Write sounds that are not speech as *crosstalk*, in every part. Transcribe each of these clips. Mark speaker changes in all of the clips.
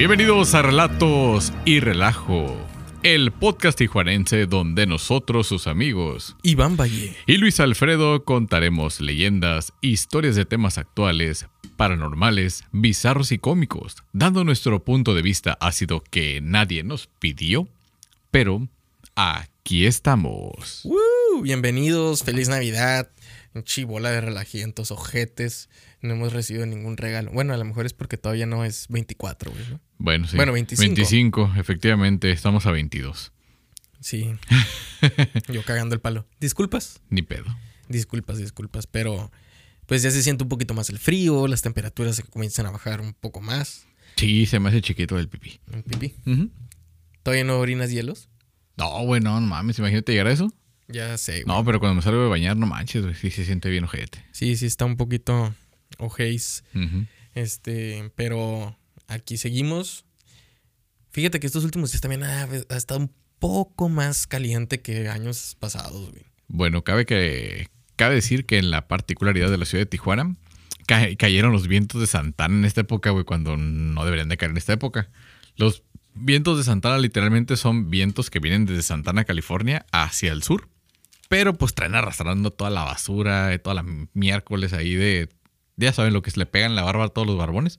Speaker 1: Bienvenidos a Relatos y Relajo, el podcast tijuanense donde nosotros, sus amigos,
Speaker 2: Iván Valle.
Speaker 1: y Luis Alfredo contaremos leyendas, historias de temas actuales, paranormales, bizarros y cómicos, dando nuestro punto de vista ácido que nadie nos pidió, pero aquí estamos.
Speaker 2: ¡Woo! Bienvenidos, feliz Navidad. Chibola de relajientos, ojetes. No hemos recibido ningún regalo. Bueno, a lo mejor es porque todavía no es 24, güey. ¿no?
Speaker 1: Bueno, sí.
Speaker 2: Bueno, 25.
Speaker 1: 25, efectivamente, estamos a 22.
Speaker 2: Sí. *laughs* Yo cagando el palo. Disculpas.
Speaker 1: Ni pedo.
Speaker 2: Disculpas, disculpas. Pero pues ya se siente un poquito más el frío. Las temperaturas se comienzan a bajar un poco más.
Speaker 1: Sí, se me hace chiquito el pipí.
Speaker 2: Un pipí.
Speaker 1: Ujú.
Speaker 2: ¿Todavía no orinas hielos?
Speaker 1: No, güey, no, no mames, imagínate llegar a eso.
Speaker 2: Ya sé, güey.
Speaker 1: No, pero cuando me salgo de bañar, no manches, güey, sí se siente bien ojete.
Speaker 2: Sí, sí está un poquito ojéis.
Speaker 1: Ujú.
Speaker 2: Este, pero aquí seguimos. Fíjate que estos últimos días también ha, estado un poco más caliente que años pasados.
Speaker 1: Bueno, cabe que cabe decir que en la particularidad de la ciudad de Tijuana ca- cayeron los vientos de Santana en esta época, güey, cuando no deberían de caer en esta época. Los vientos de Santana literalmente son vientos que vienen desde Santana, California, hacia el sur. Pero pues traen arrastrando toda la basura, toda la miércoles ahí de... Ya saben lo que se le pega en la barba a todos los barbones.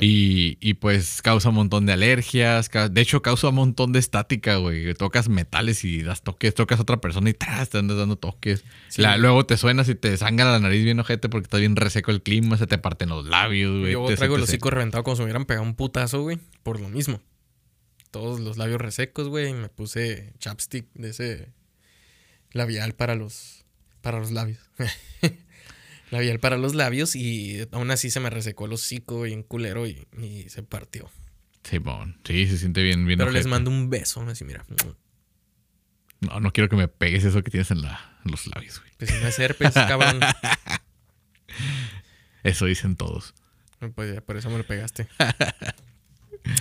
Speaker 1: Y, y, pues causa un montón de alergias. De hecho, causa un montón de estática, güey. Tocas metales y das toques, tocas a otra persona y tras, te andas dando toques.
Speaker 2: Sí.
Speaker 1: La- luego te suenas y te sangra la nariz bien ojete porque está bien reseco el clima, se te parten los labios, güey.
Speaker 2: Yo
Speaker 1: te-
Speaker 2: traigo
Speaker 1: te-
Speaker 2: hocico reventado como si me hubieran pegado un putazo, güey, por lo mismo. Todos los labios resecos, güey, y me puse chapstick de ese labial para los para los labios. *laughs* labial para los labios y aún así se me resecó el hocico y un culero y, y se partió.
Speaker 1: Simón. Sí, se siente bien, bien
Speaker 2: Pero les mando un beso, así mira.
Speaker 1: No, no quiero que me pegues eso que tienes en, la, en los labios, güey.
Speaker 2: Pues si no es herpes, cabrón. *laughs*
Speaker 1: Eso dicen todos.
Speaker 2: Pues ya, por eso me lo pegaste. *laughs*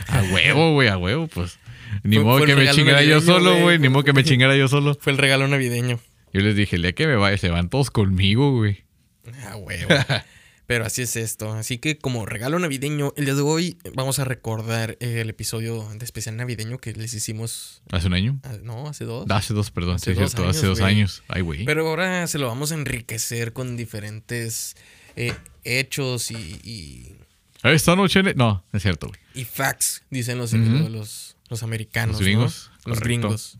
Speaker 1: A huevo, güey, a huevo, pues. Ni
Speaker 2: Fue-
Speaker 1: modo
Speaker 2: fue
Speaker 1: que me chingara yo solo,
Speaker 2: güey.
Speaker 1: güey. Ni modo que me chingara yo solo.
Speaker 2: Fue el regalo navideño.
Speaker 1: Yo les dije, el día que me vaya, se van todos conmigo, güey. *laughs*
Speaker 2: Ah, huevo. Pero así es esto. Así que como regalo navideño, el día de hoy vamos a recordar el episodio de especial navideño que les hicimos,
Speaker 1: ¿Hace un año?
Speaker 2: ah, no, hace dos.
Speaker 1: Hace dos, perdón.
Speaker 2: Hace
Speaker 1: sí,
Speaker 2: dos
Speaker 1: cierto. hace
Speaker 2: años,
Speaker 1: dos
Speaker 2: güey.
Speaker 1: años. Ay, güey.
Speaker 2: Pero ahora se lo vamos a enriquecer con diferentes eh, hechos y, y,
Speaker 1: Esta noche... No, es cierto, güey.
Speaker 2: y facts, dicen los, los, los americanos.
Speaker 1: Los gringos,
Speaker 2: ¿no? Los gringos.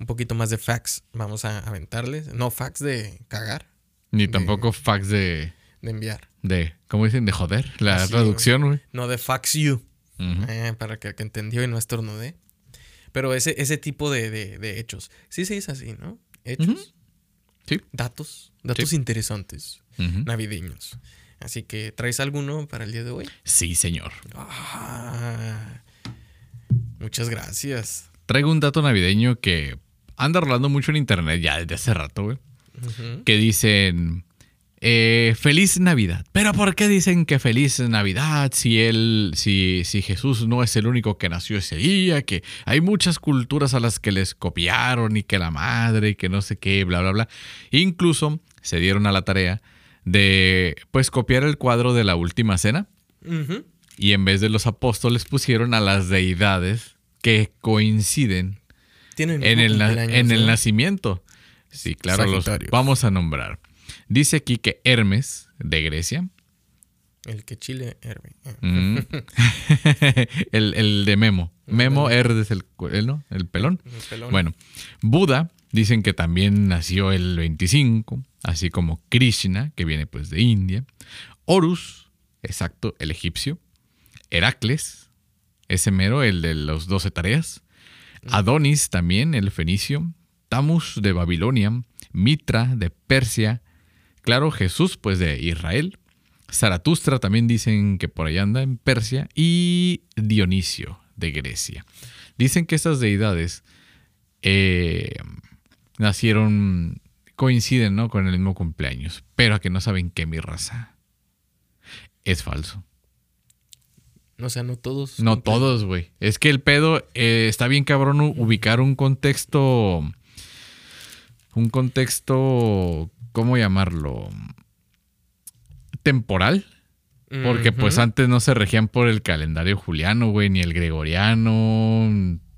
Speaker 2: Un poquito más de facts vamos a aventarles. No facts de cagar,
Speaker 1: Ni
Speaker 2: De-
Speaker 1: tampoco fax de...
Speaker 2: de enviar.
Speaker 1: de ¿Cómo dicen? De joder. La
Speaker 2: Así,
Speaker 1: traducción, güey.
Speaker 2: No de fax you. Eh, para que, que entendió y no estornudé. Pero ese, ese tipo de, de- de hechos. Sí se dice así, ¿no? Hechos.
Speaker 1: Sí.
Speaker 2: Datos. Datos
Speaker 1: Sí.
Speaker 2: interesantes. Navideños. Así que, ¿traes alguno para el día de hoy?
Speaker 1: Sí, señor.
Speaker 2: Ah, muchas gracias.
Speaker 1: Traigo un dato navideño que anda rolando mucho en internet ya desde hace rato, güey. Que dicen eh, feliz Navidad. Pero ¿por qué dicen que feliz Navidad si él, si, si Jesús no es el único que nació ese día? Que hay muchas culturas a las que les copiaron y que la madre y que no sé qué, bla, bla, bla. Incluso se dieron a la tarea de pues copiar el cuadro de la última cena y en vez de los apóstoles pusieron a las deidades que coinciden
Speaker 2: Tienen
Speaker 1: en el, en el nacimiento. Sí, claro, los vamos a nombrar. Dice aquí que Hermes, de Grecia,
Speaker 2: El que chile herve. Eh.
Speaker 1: mm, *laughs* el, el de Memo. Memo Hermes, el, el, ¿no? el pelón.
Speaker 2: El pelón.
Speaker 1: Bueno, Buda, dicen que también nació el 25, así como Krishna, que viene pues de India. Horus, exacto, el egipcio. Heracles, ese mero, el de los 12 tareas. Adonis también, el fenicio. Tamus de Babilonia. Mitra de Persia. Claro, Jesús, pues de Israel. Zaratustra también dicen que por allá anda en Persia. Y Dionisio de Grecia. Dicen que estas deidades eh, nacieron, coinciden ¿no? con el mismo cumpleaños, pero a que no saben que mi raza es falso.
Speaker 2: O sea, no todos.
Speaker 1: No todos, güey. Es que el pedo eh, está bien cabrón ubicar un contexto. Un contexto. ¿Cómo llamarlo? Temporal. Porque pues antes no se regían por el calendario juliano, güey, ni el gregoriano.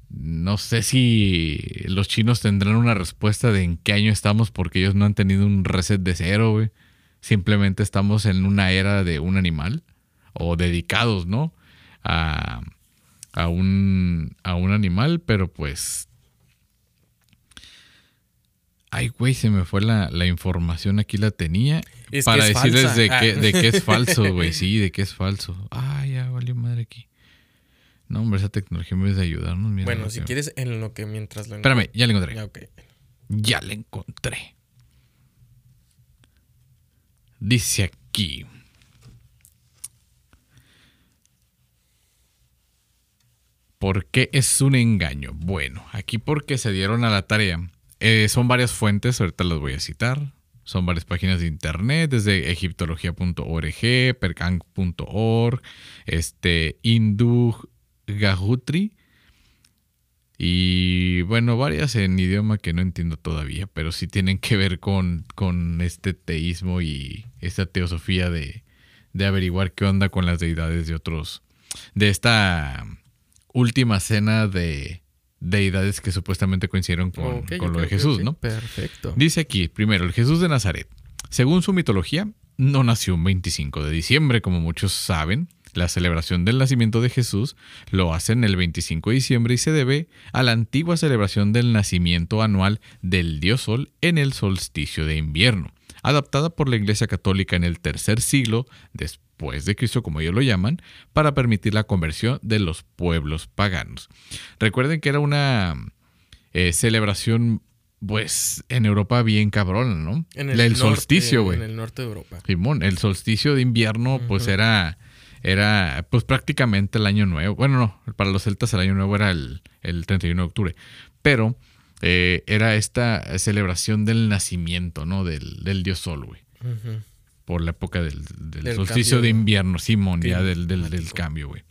Speaker 1: No sé si los chinos tendrán una respuesta de en qué año estamos porque ellos no han tenido un reset de cero, güey. Simplemente estamos en una era de un animal o dedicados, ¿no? A, a un, a un animal, pero pues... Ay, güey, se me fue la, la información, aquí la tenía.
Speaker 2: Es que
Speaker 1: para
Speaker 2: es
Speaker 1: decirles de qué,
Speaker 2: Ah.
Speaker 1: de qué es falso, *laughs* güey. Sí, de qué es falso. Ay, ya valió madre aquí. No, hombre, esa tecnología en vez de ayudarnos. mira
Speaker 2: Bueno, si
Speaker 1: que-
Speaker 2: quieres, en lo que mientras lo
Speaker 1: Espérame, ya la encontré.
Speaker 2: Ya, ok.
Speaker 1: Ya la encontré. Dice aquí. ¿Por qué es un engaño? Bueno, aquí porque se dieron a la tarea. Eh, son varias fuentes, ahorita las voy a citar. Son varias páginas de internet, desde egiptología.org, percang.org, este, Hindu Gahutri, y bueno, varias en idioma que no entiendo todavía, pero sí tienen que ver con, con este teísmo y esta teosofía de, de averiguar qué onda con las deidades de otros, de esta última cena de deidades que supuestamente coincidieron con, con lo de Jesús,
Speaker 2: ok.
Speaker 1: ¿no?
Speaker 2: Perfecto.
Speaker 1: Dice aquí, primero, el Jesús de Nazaret. Según su mitología, no nació un 25 de diciembre, como muchos saben. La celebración del nacimiento de Jesús lo hacen el 25 de diciembre y se debe a la antigua celebración del nacimiento anual del dios Sol en el solsticio de invierno, adaptada por la Iglesia Católica en el tercer siglo después de Cristo, como ellos lo llaman, para permitir la conversión de los pueblos paganos. Recuerden que era una eh, celebración, pues, en Europa bien cabrona, ¿no?
Speaker 2: En
Speaker 1: el,
Speaker 2: norte-
Speaker 1: solsticio, güey.
Speaker 2: En el norte de Europa.
Speaker 1: Simón, el solsticio de invierno, pues era, era, pues prácticamente el año nuevo. Bueno, no, para los celtas el año nuevo era el, el 31 de octubre. Pero eh, era esta celebración del nacimiento, ¿no? Del, del dios sol, güey.
Speaker 2: Ujú.
Speaker 1: Por la época del, del
Speaker 2: Del
Speaker 1: solsticio
Speaker 2: cambio
Speaker 1: de invierno, Simón, ya del, del, cambio, güey.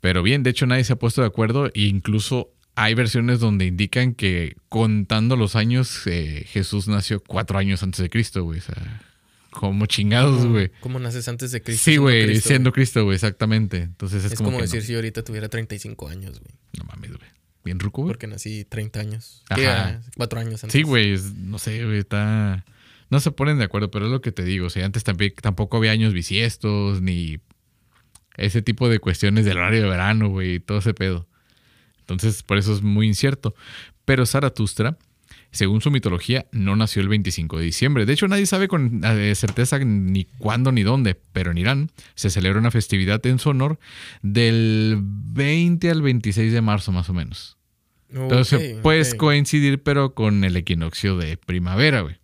Speaker 1: Pero bien, de hecho nadie se ha puesto de acuerdo e incluso hay versiones donde indican que contando los años, eh, Jesús nació cuatro años antes de Cristo, güey. O sea, como chingados, güey.
Speaker 2: ¿Cómo naces antes de Cristo?
Speaker 1: Sí, güey, siendo Cristo, güey, exactamente. Entonces es,
Speaker 2: Es,
Speaker 1: como,
Speaker 2: decir
Speaker 1: no,
Speaker 2: si ahorita tuviera 35 años, güey.
Speaker 1: no mames, güey. Bien ruco, güey.
Speaker 2: Porque nací 30 años.
Speaker 1: Ajá.
Speaker 2: Cuatro años antes.
Speaker 1: Sí, güey, no sé, güey, está... No se ponen de acuerdo, pero es lo que te digo. O sea, antes tampoco había años bisiestos, ni ese tipo de cuestiones del horario de verano, güey, y todo ese pedo. Entonces, por eso es muy incierto. Pero Zaratustra, según su mitología, no nació el 25 de diciembre. De hecho, nadie sabe con eh, certeza ni cuándo ni dónde, pero en Irán se celebra una festividad en su honor del 20 al 26 de marzo, más o menos. Entonces, puedes coincidir, pero con el equinoccio de primavera, güey.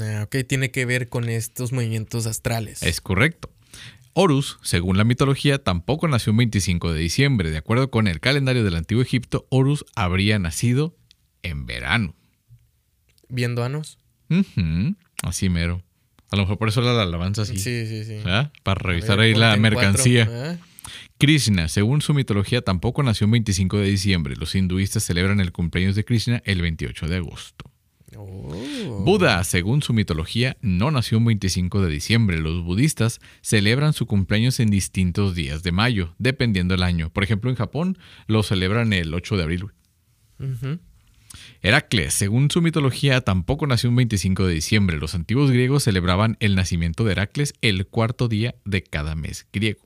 Speaker 2: Ah, ok, tiene que ver con estos movimientos astrales.
Speaker 1: Es correcto. Horus, según la mitología, tampoco nació un 25 de diciembre. De acuerdo con el calendario del antiguo Egipto, Horus habría nacido en verano.
Speaker 2: ¿Viendo anos?
Speaker 1: Ujú, Así mero. A lo mejor por eso la alabanza así.
Speaker 2: Sí, sí, sí.
Speaker 1: ¿verdad? Para revisar ahí la
Speaker 2: cuatro.
Speaker 1: mercancía.
Speaker 2: Ah,
Speaker 1: Krishna, según su mitología, tampoco nació un 25 de diciembre. Los hinduistas celebran el cumpleaños de Krishna el 28 de agosto.
Speaker 2: Oh.
Speaker 1: Buda, según su mitología, no nació un 25 de diciembre. Los budistas celebran su cumpleaños en distintos días de mayo, dependiendo del año. Por ejemplo, en Japón lo celebran el 8 de abril. Heracles, según su mitología, tampoco nació un 25 de diciembre. Los antiguos griegos celebraban el nacimiento de Heracles el cuarto día de cada mes griego.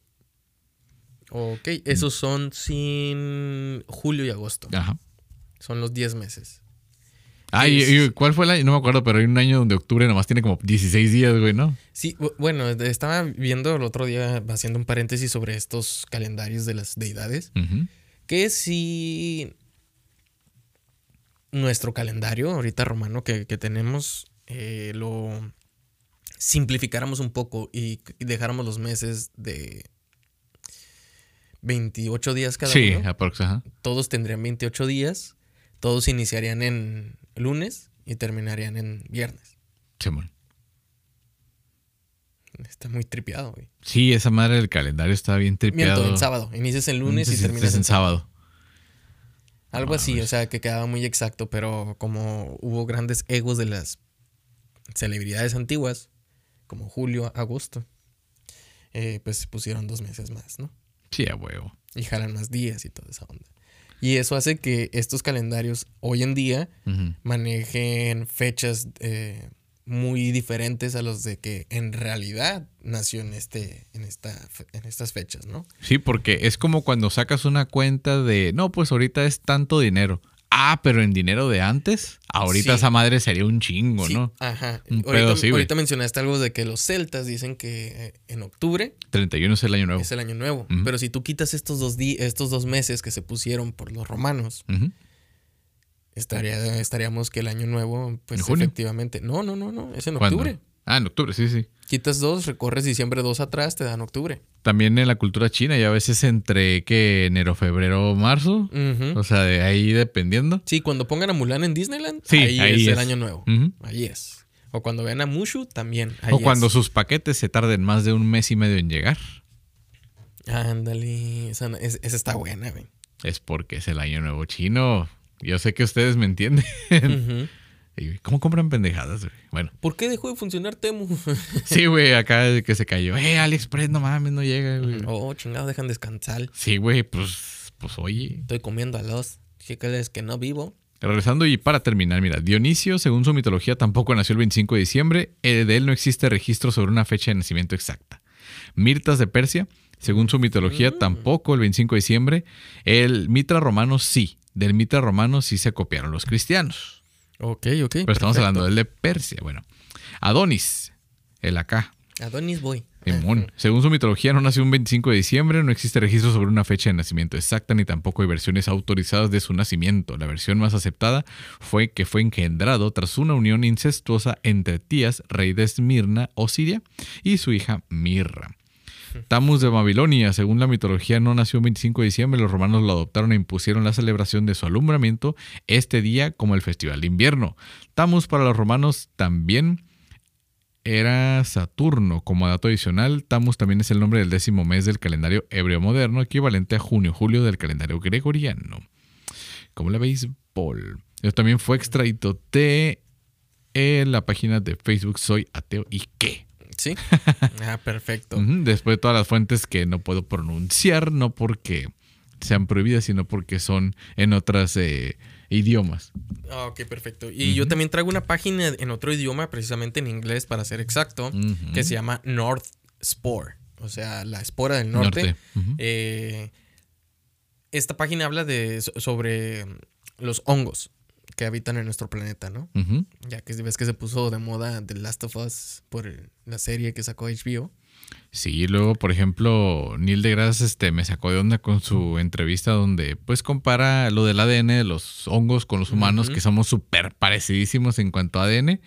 Speaker 2: Ok, esos son sin julio y agosto.
Speaker 1: Ajá.
Speaker 2: Son los 10 meses.
Speaker 1: Ah, y,
Speaker 2: Es-
Speaker 1: y ¿cuál fue el año? No me acuerdo, pero hay un año donde octubre nomás tiene como 16 días, güey, ¿no?
Speaker 2: Sí, bu- bueno, estaba viendo el otro día, haciendo un paréntesis sobre estos calendarios de las deidades, que si nuestro calendario, ahorita romano que, que tenemos, eh, lo simplificáramos un poco y, y dejáramos los meses de 28 días cada
Speaker 1: Sí,
Speaker 2: uno,
Speaker 1: ajá.
Speaker 2: todos tendrían 28 días, todos iniciarían en lunes y terminarían en viernes.
Speaker 1: Simón.
Speaker 2: Está muy tripeado, güey.
Speaker 1: Sí, esa madre del calendario está bien tripeado.
Speaker 2: Miento, en sábado. Inicias en lunes y
Speaker 1: Sí, sí,
Speaker 2: terminas en
Speaker 1: sábado.
Speaker 2: Algo
Speaker 1: Ah,
Speaker 2: así, o sea, que quedaba muy exacto, pero como hubo grandes egos de las celebridades antiguas, como Julio, Agosto, eh, pues se pusieron dos meses más, ¿no?
Speaker 1: Sí, a huevo.
Speaker 2: Y jalan más días y toda esa onda. Y eso hace que estos calendarios hoy en día manejen fechas eh, muy diferentes a los de que en realidad nació en este en esta en estas fechas, ¿no?
Speaker 1: Sí, porque es como cuando sacas una cuenta de, no, pues ahorita es tanto dinero. Ah, pero en dinero de antes, ahorita
Speaker 2: Sí.
Speaker 1: esa madre sería un chingo,
Speaker 2: Sí,
Speaker 1: ¿no?
Speaker 2: Ajá.
Speaker 1: Un
Speaker 2: ahorita,
Speaker 1: pedo güey.
Speaker 2: ahorita mencionaste algo de que los celtas dicen que eh, en octubre
Speaker 1: 31 es el año nuevo.
Speaker 2: es el año nuevo. Pero si tú quitas estos dos, di- estos dos meses que se pusieron por los romanos, estaría, estaríamos que el año nuevo, pues
Speaker 1: ¿En junio?
Speaker 2: efectivamente. No, no, no, no. Es en
Speaker 1: ¿Cuándo? Ah, en octubre, sí, sí.
Speaker 2: Quitas dos, recorres diciembre dos atrás, te dan octubre.
Speaker 1: También en la cultura china, y a veces entre que enero, febrero, marzo. O sea, de ahí dependiendo.
Speaker 2: Sí, cuando pongan a Mulan en Disneyland,
Speaker 1: Sí,
Speaker 2: ahí,
Speaker 1: ahí
Speaker 2: es, el año nuevo. Ahí es. O cuando vean a Mushu, también. Ahí
Speaker 1: O cuando sus paquetes se tarden más de un mes y medio en llegar.
Speaker 2: Ándale. Esa, está buena, güey.
Speaker 1: Es porque es el año nuevo chino. Yo sé que ustedes me entienden. Y, ¿Cómo compran pendejadas, güey? Bueno.
Speaker 2: ¿Por qué dejó de funcionar Temu? *laughs*
Speaker 1: Sí, güey, acá de que se cayó. Eh, AliExpress, no mames, no llega, güey.
Speaker 2: oh, chingado, dejan descansar.
Speaker 1: Sí, güey, pues, pues oye.
Speaker 2: Estoy comiendo a los. Dije que no vivo.
Speaker 1: Regresando y para terminar, mira, Dionisio, según su mitología, tampoco nació el 25 de diciembre. Eh, de él no existe registro sobre una fecha de nacimiento exacta. Mirtas de Persia, según su mitología,
Speaker 2: Mm.
Speaker 1: tampoco el 25 de diciembre. El Mitra romano sí. Del Mitra romano sí se copiaron los cristianos.
Speaker 2: Ok, ok.
Speaker 1: Pero estamos hablando del de Persia. Bueno, Adonis, el acá.
Speaker 2: Adonis Boy.
Speaker 1: Simón. Según su mitología, no nació un 25 de diciembre, no existe registro sobre una fecha de nacimiento exacta, ni tampoco hay versiones autorizadas de su nacimiento. La versión más aceptada fue que fue engendrado tras una unión incestuosa entre Tías, rey de Esmirna o Siria, y su hija Mirra. Tamus de Babilonia, según la mitología, no nació un 25 de diciembre, los romanos lo adoptaron e impusieron la celebración de su alumbramiento este día como el festival de invierno. Tamus para los romanos también era Saturno. Como dato adicional, Tamus también es el nombre del décimo mes del calendario hebreo moderno, equivalente a junio-julio del calendario gregoriano. Como la béisbol. Eso también fue extraído de eh, la página de Facebook Soy Ateo y qué.
Speaker 2: Sí. *laughs* Ah, perfecto.
Speaker 1: Después de todas las fuentes que no puedo pronunciar, no porque sean prohibidas, sino porque son en otras eh, idiomas.
Speaker 2: Ah, ok, perfecto. Y yo también traigo una página en otro idioma, precisamente en inglés para ser exacto, que se llama North Spore. O sea, la espora del norte. Eh, esta página habla de so- sobre los hongos que habitan en nuestro planeta, ¿no? Ya que ves que se puso de moda The Last of Us por la serie que sacó HBO.
Speaker 1: Sí, luego, por ejemplo, Neil deGrasse este, me sacó de onda con su entrevista donde pues compara lo del ADN de los hongos con los humanos, que somos súper parecidísimos en cuanto a ADN.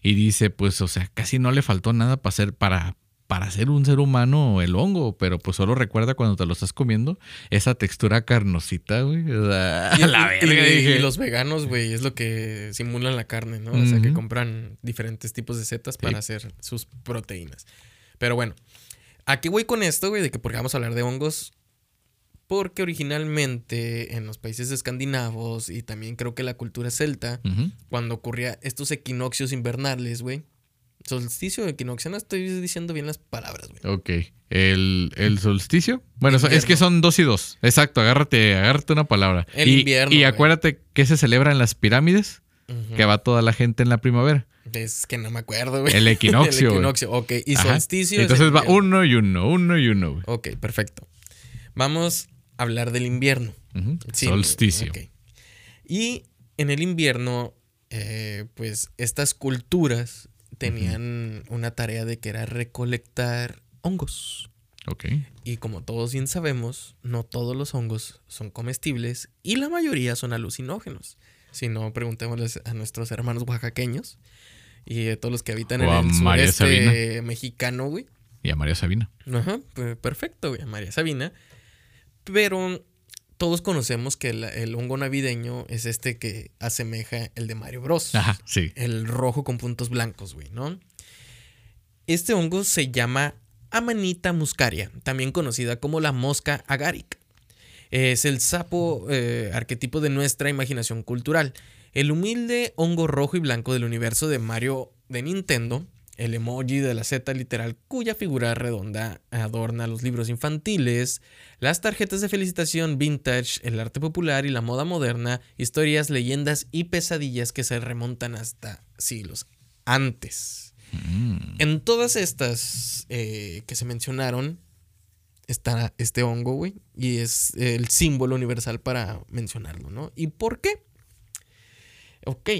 Speaker 1: Y dice, pues, o sea, casi no le faltó nada para ser, para, para ser un ser humano el hongo, pero pues solo recuerda cuando te lo estás comiendo esa textura carnosita, güey. O sea, *laughs*
Speaker 2: Y,
Speaker 1: la
Speaker 2: y-
Speaker 1: verga,
Speaker 2: y- los veganos, güey, es lo que simulan la carne, ¿no? O sea, que compran diferentes tipos de setas para hacer sus proteínas. Pero bueno, ¿a qué voy con esto, güey? De que porque vamos a hablar de hongos. Porque originalmente en los países escandinavos y también creo que la cultura celta, cuando ocurría estos equinoccios invernales, güey. Solsticio o equinoccio, no estoy diciendo bien las palabras, güey.
Speaker 1: Ok. El, el solsticio. Bueno, es que son dos y dos. Exacto, agárrate, agárrate una palabra.
Speaker 2: El
Speaker 1: y,
Speaker 2: invierno,
Speaker 1: Y
Speaker 2: güey.
Speaker 1: acuérdate que se celebra en las pirámides, que va toda la gente en la primavera.
Speaker 2: Es que no me acuerdo, güey.
Speaker 1: El *laughs* equinoccio,
Speaker 2: El
Speaker 1: güey.
Speaker 2: equinoccio, ok. Y
Speaker 1: Ajá.
Speaker 2: solsticio. es
Speaker 1: Entonces va uno y uno, uno y uno. güey.
Speaker 2: Ok, perfecto. Vamos a hablar del invierno. Sí,
Speaker 1: Solsticio.
Speaker 2: Y en el invierno, eh, pues estas culturas tenían una tarea de que era recolectar hongos.
Speaker 1: Ok.
Speaker 2: Y como todos bien sabemos, no todos los hongos son comestibles y la mayoría son alucinógenos. Si no, preguntémosles a nuestros hermanos oaxaqueños y a todos los que habitan
Speaker 1: O
Speaker 2: en el
Speaker 1: María
Speaker 2: sureste mexicano, güey.
Speaker 1: Y a María Sabina.
Speaker 2: Ajá, perfecto, güey, a María Sabina. Pero todos conocemos que el, el hongo navideño es este que asemeja el de Mario Bros.
Speaker 1: Ajá, sí.
Speaker 2: El rojo con puntos blancos, güey, ¿no? Este hongo se llama Amanita muscaria, también conocida como la mosca agaric. Es el sapo eh, arquetipo de nuestra imaginación cultural. El humilde hongo rojo y blanco del universo de Mario de Nintendo el emoji de la Z literal cuya figura redonda adorna los libros infantiles, las tarjetas de felicitación vintage, el arte popular y la moda moderna, historias, leyendas y pesadillas que se remontan hasta siglos antes.
Speaker 1: Mm.
Speaker 2: En todas estas eh, que se mencionaron está este hongo, güey, y es el símbolo universal para mencionarlo, ¿no? ¿Y por qué? Ok.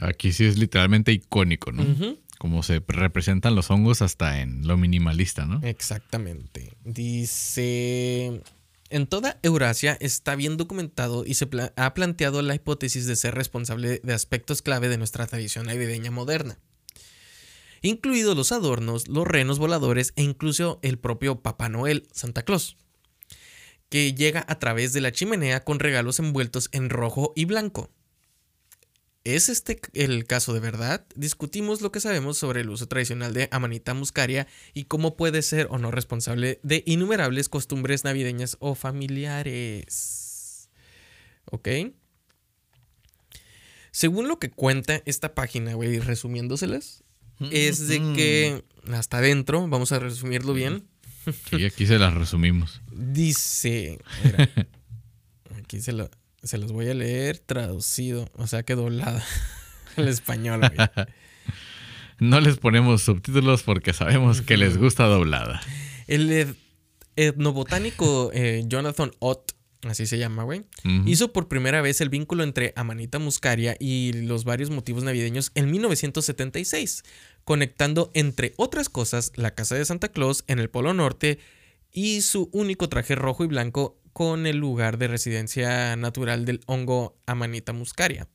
Speaker 1: Aquí sí es literalmente icónico, ¿no? Como se representan los hongos hasta en lo minimalista, ¿no?
Speaker 2: Exactamente. Dice, en toda Eurasia está bien documentado y se pla- ha planteado la hipótesis de ser responsable de aspectos clave de nuestra tradición navideña moderna, incluidos los adornos, los renos voladores e incluso el propio Papá Noel, Santa Claus, que llega a través de la chimenea con regalos envueltos en rojo y blanco. ¿Es este el caso de verdad? Discutimos lo que sabemos sobre el uso tradicional de Amanita muscaria y cómo puede ser o no responsable de innumerables costumbres navideñas o familiares. ¿Ok? Según lo que cuenta esta página, güey, resumiéndoselas, es de que hasta adentro, vamos a resumirlo bien,
Speaker 1: Sí, aquí se las resumimos. *laughs*
Speaker 2: dice... mira, *laughs* aquí se, lo- se los voy a leer traducido, o sea que doblada *laughs* al español, güey. *laughs*
Speaker 1: No les ponemos subtítulos porque sabemos que les gusta doblada.
Speaker 2: El etnobotánico eh, Jonathan Ott, así se llama, güey, hizo por primera vez el vínculo entre Amanita muscaria y los varios motivos navideños en 1976, conectando, entre otras cosas, la casa de Santa Claus en el Polo Norte y su único traje rojo y blanco con el lugar de residencia natural del hongo Amanita muscaria.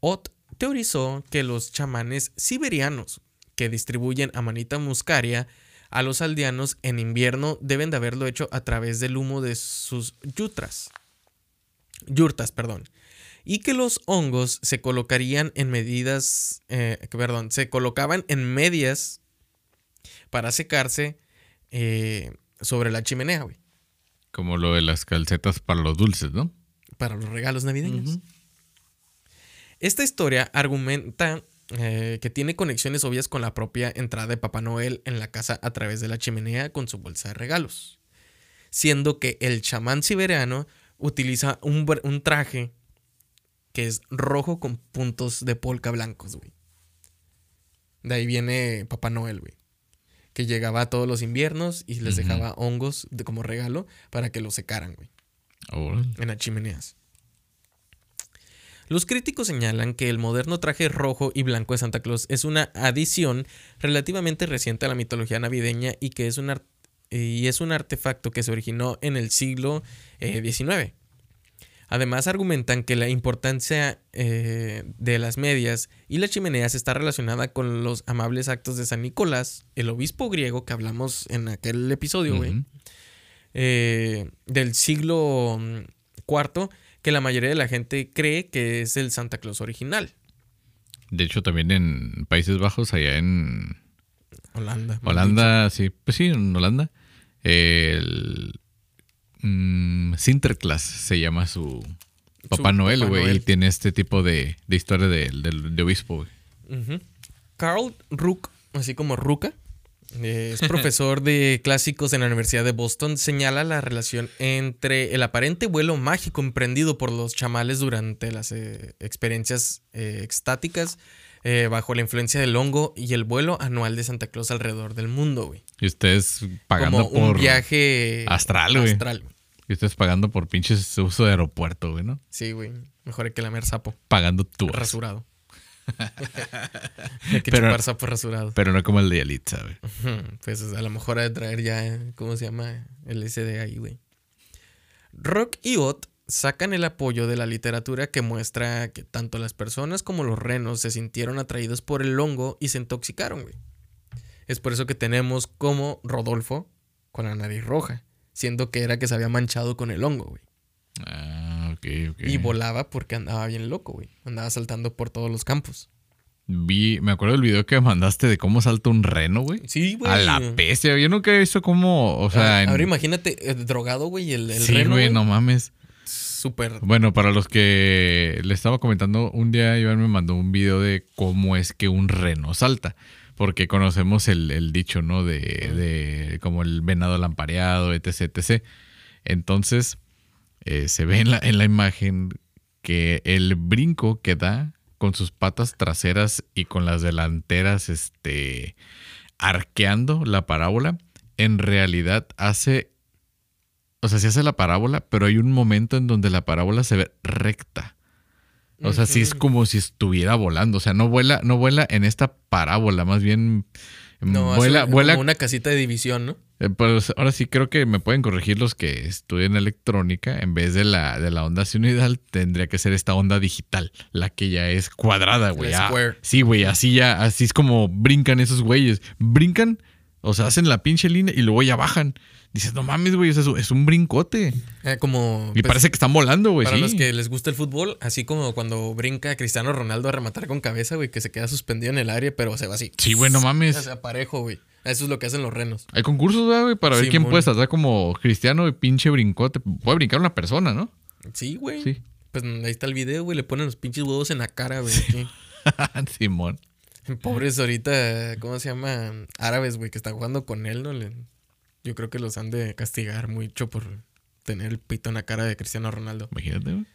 Speaker 2: Ott teorizó que los chamanes siberianos que distribuyen Amanita muscaria a los aldeanos en invierno deben de haberlo hecho a través del humo de sus yutras. Yurtas, perdón. Y que los hongos se colocarían en medidas, eh, perdón, se colocaban en medias para secarse eh, sobre la chimenea, güey,
Speaker 1: Como lo de las calcetas para los dulces, ¿no?
Speaker 2: para los regalos navideños. Esta historia argumenta eh, que tiene conexiones obvias con la propia entrada de Papá Noel en la casa a través de la chimenea con su bolsa de regalos. Siendo que el chamán siberiano utiliza un, un traje que es rojo con puntos de polka blancos, güey. De ahí viene Papá Noel, güey. Que llegaba todos los inviernos y les dejaba hongos de, como regalo para que los secaran, güey en las chimeneas. Los críticos señalan que el moderno traje rojo y blanco de Santa Claus es una adición relativamente reciente a la mitología navideña y que es un, y es un artefacto que se originó en el siglo eh, XIX. Además argumentan que la importancia eh, de las medias y las chimeneas está relacionada con los amables actos de San Nicolás, el obispo griego que hablamos en aquel episodio, güey eh, del siglo mm, IV que la mayoría de la gente cree que es el Santa Claus original.
Speaker 1: De hecho, también en Países Bajos, allá en
Speaker 2: Holanda.
Speaker 1: Holanda, sí, pues sí, en Holanda, el mm, Sinterklaas se llama su Papá
Speaker 2: Su
Speaker 1: Noel, güey, y tiene este tipo de, de historia de, de- de obispo, güey.
Speaker 2: Carl Rook, así como Ruka, eh, es profesor de *laughs* clásicos en la Universidad de Boston, señala la relación entre el aparente vuelo mágico emprendido por los chamales durante las eh, experiencias eh, extáticas eh, bajo la influencia del hongo y el vuelo anual de Santa Claus alrededor del mundo, güey.
Speaker 1: Y ustedes pagando
Speaker 2: Como un
Speaker 1: por...
Speaker 2: viaje
Speaker 1: astral, güey.
Speaker 2: astral.
Speaker 1: Y ustedes pagando por pinches uso de aeropuerto, güey, ¿no?
Speaker 2: Sí, güey. Mejor hay que lamer sapo.
Speaker 1: Pagando tú.
Speaker 2: Rasurado. *laughs* hay que
Speaker 1: Pero-
Speaker 2: chupar sapo rasurado.
Speaker 1: Pero no como el de Yalitza, güey.
Speaker 2: Pues a lo mejor ha de traer ya, ¿cómo se llama? El SD ahí, güey. Rock y Ott sacan el apoyo de la literatura que muestra que tanto las personas como los renos se sintieron atraídos por el hongo y se intoxicaron, güey. Es por eso que tenemos como Rodolfo con la nariz roja, siendo que era que se había manchado con el hongo, güey.
Speaker 1: Ah, ok, ok.
Speaker 2: Y volaba porque andaba bien loco, güey. Andaba saltando por todos los campos.
Speaker 1: Vi, me acuerdo del video que mandaste de cómo salta un reno, güey.
Speaker 2: Sí, güey.
Speaker 1: A la bestia. Yo nunca he visto cómo, o sea...
Speaker 2: Ah,
Speaker 1: en-
Speaker 2: Ahora imagínate, eh, drogado, güey, el, el
Speaker 1: sí,
Speaker 2: reno.
Speaker 1: güey,
Speaker 2: güey.
Speaker 1: no mames.
Speaker 2: Súper...
Speaker 1: Bueno, para los que le estaba comentando, un día Iván me mandó un video de cómo es que un reno salta. Porque conocemos el, el dicho, ¿no? De, de como el venado lampareado, etc, etc. Entonces, eh, se ve en la, en la imagen que el brinco que da con sus patas traseras y con las delanteras, este, arqueando la parábola, en realidad hace, o sea, se hace la parábola, pero hay un momento en donde la parábola se ve recta. O sea, sí es como si estuviera volando. O sea, no vuela, no vuela en esta parábola, más bien
Speaker 2: No,
Speaker 1: vuela,
Speaker 2: hace
Speaker 1: vuela
Speaker 2: como una casita de división, ¿no?
Speaker 1: eh, Pues ahora sí creo que me pueden corregir los que estudian electrónica. En vez de la, de la onda sinusoidal, tendría que ser esta onda digital, la que ya es cuadrada, güey. Ah,
Speaker 2: square.
Speaker 1: sí, güey, así ya, así es como brincan esos güeyes. Brincan, o sea, hacen la pinche línea y luego ya bajan. Dices, no mames, güey, o sea, es, un brincote.
Speaker 2: Eh, como...
Speaker 1: Y
Speaker 2: pues,
Speaker 1: parece que están volando, güey.
Speaker 2: Para
Speaker 1: sí.
Speaker 2: los que les gusta el fútbol, así como cuando brinca Cristiano Ronaldo a rematar con cabeza, güey, que se queda suspendido en el aire, pero se va así.
Speaker 1: Sí, güey, no mames.
Speaker 2: O sea, parejo, güey. Eso es lo que hacen los renos.
Speaker 1: Hay concursos, ¿verdad, güey, para ver quién puede saltar como cristiano y pinche brincote. Puede brincar una persona, ¿no?
Speaker 2: Sí, güey.
Speaker 1: Sí.
Speaker 2: Pues ahí está el video, güey. Le ponen los pinches huevos en la cara, güey. *laughs*
Speaker 1: Simón.
Speaker 2: Pobres ahorita, ¿cómo se llama? Árabes, güey, que están jugando con él, ¿no? Le- Yo creo que los han de castigar mucho por tener el pito en la cara de Cristiano Ronaldo.
Speaker 1: Imagínate, güey.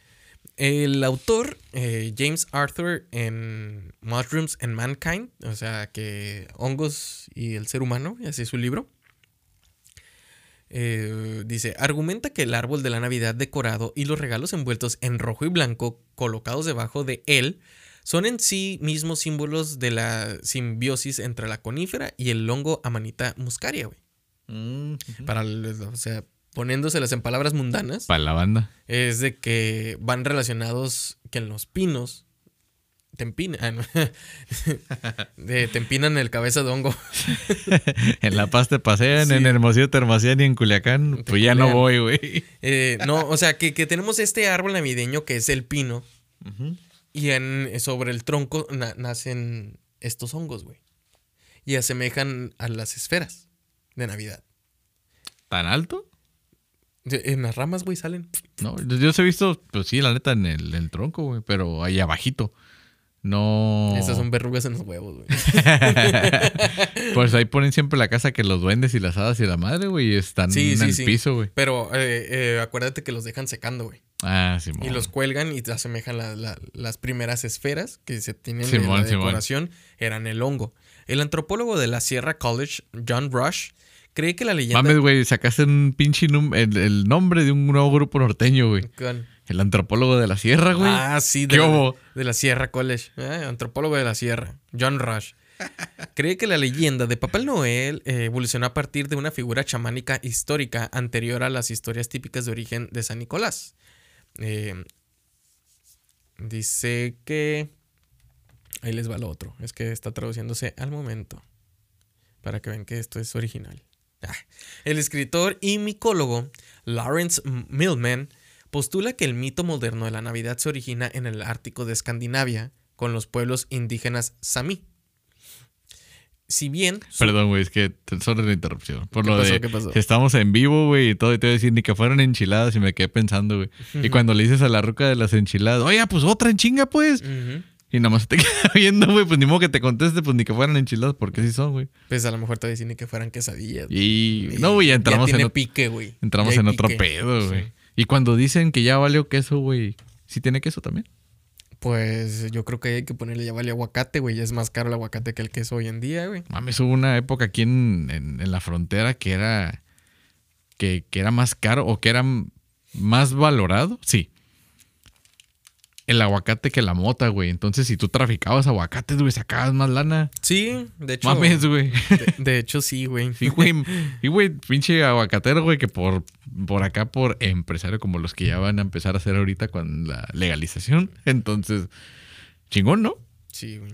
Speaker 2: El autor, eh, James Arthur, en Mushrooms and Mankind, o sea, que hongos y el ser humano, y así es su libro, eh, dice, argumenta que el árbol de la Navidad decorado y los regalos envueltos en rojo y blanco colocados debajo de él son en sí mismos símbolos de la simbiosis entre la conífera y el hongo Amanita muscaria, güey. Para, el- o sea, poniéndoselas en palabras mundanas,
Speaker 1: Para la banda.
Speaker 2: es de que van relacionados que en los pinos te empinan, ah, no. De- *laughs* te empinan el cabeza de hongo. *laughs*
Speaker 1: En La Paz te pasean,
Speaker 2: Sí.
Speaker 1: en Hermosillo te y en Culiacán,
Speaker 2: Te
Speaker 1: pues ya no voy, güey.
Speaker 2: Eh, no, o sea, que, que tenemos este árbol navideño que es el pino y en, sobre el tronco na- nacen estos hongos, güey. Y asemejan a las esferas de Navidad.
Speaker 1: ¿Tan alto?
Speaker 2: En las ramas, güey, salen.
Speaker 1: No, yo yo os he visto, pues sí, la neta, en el, en el tronco, güey, pero ahí abajito. No.
Speaker 2: Estas son verrugas en los huevos, güey. *laughs*
Speaker 1: Pues ahí ponen siempre la casa que los duendes y las hadas y la madre, güey, están
Speaker 2: Sí,
Speaker 1: en
Speaker 2: sí,
Speaker 1: el
Speaker 2: sí.
Speaker 1: piso, güey.
Speaker 2: Pero eh, eh, acuérdate que los dejan secando, güey.
Speaker 1: Ah, sí,
Speaker 2: Y los cuelgan y te asemejan la- la- las primeras esferas que se tienen en
Speaker 1: Simón,
Speaker 2: la
Speaker 1: Simón.
Speaker 2: decoración eran el hongo. El antropólogo de la Sierra College, John Rush, cree que la leyenda
Speaker 1: Mames, güey, sacaste un pinche el, el nombre de un nuevo grupo norteño, güey. El antropólogo de la sierra, güey.
Speaker 2: Ah, sí, de
Speaker 1: ¿Qué
Speaker 2: la, de la Sierra College. Eh, antropólogo de la Sierra, John Rush. *laughs* Cree que la leyenda de Papá Noel eh, evolucionó a partir de una figura chamánica histórica anterior a las historias típicas de origen de San Nicolás. Eh, dice que... Ahí les va lo otro. Es que está traduciéndose al momento. Para que vean que esto es original. *laughs* El escritor y micólogo Lawrence Millman postula que el mito moderno de la Navidad se origina en el Ártico de Escandinavia con los pueblos indígenas Sami. Si bien su-
Speaker 1: Perdón, güey, es que solo la interrupción. Por
Speaker 2: ¿Qué
Speaker 1: lo
Speaker 2: pasó?
Speaker 1: de
Speaker 2: ¿Qué pasó?
Speaker 1: que estamos en vivo, güey, y todo, y te voy a decir ni que fueran enchiladas y me quedé pensando, güey. *laughs* Y cuando le dices a la ruca de las enchiladas, oye, pues otra en chinga, pues. Y nada más te *laughs* queda viendo, güey, pues ni modo que te conteste, pues ni que fueran enchiladas, porque sí son, güey.
Speaker 2: pues a lo mejor te decir ni que fueran quesadillas.
Speaker 1: Y no, güey, ya entramos
Speaker 2: tiene
Speaker 1: en,
Speaker 2: pique, güey.
Speaker 1: entramos
Speaker 2: Ya
Speaker 1: en otro pedo, güey.
Speaker 2: Sí.
Speaker 1: Y cuando dicen que ya valió queso, güey, ¿sí tiene queso también?
Speaker 2: Pues yo creo que hay que ponerle ya vale aguacate, güey. Ya es más caro el aguacate que el queso hoy en día, güey.
Speaker 1: Mames, hubo una época aquí en, en- en la frontera que era. Que, que era más caro o que era más valorado. Sí. El aguacate que la mota, güey. Entonces, si tú traficabas aguacates, güey, sacabas más lana.
Speaker 2: Sí, de hecho.
Speaker 1: Mames, güey.
Speaker 2: De, de hecho, sí, güey.
Speaker 1: Sí, güey. Y, güey, pinche aguacatero, güey, que por, por acá, por empresario como los que ya van a empezar a hacer ahorita con la legalización. Entonces, chingón, ¿no?
Speaker 2: Sí, güey.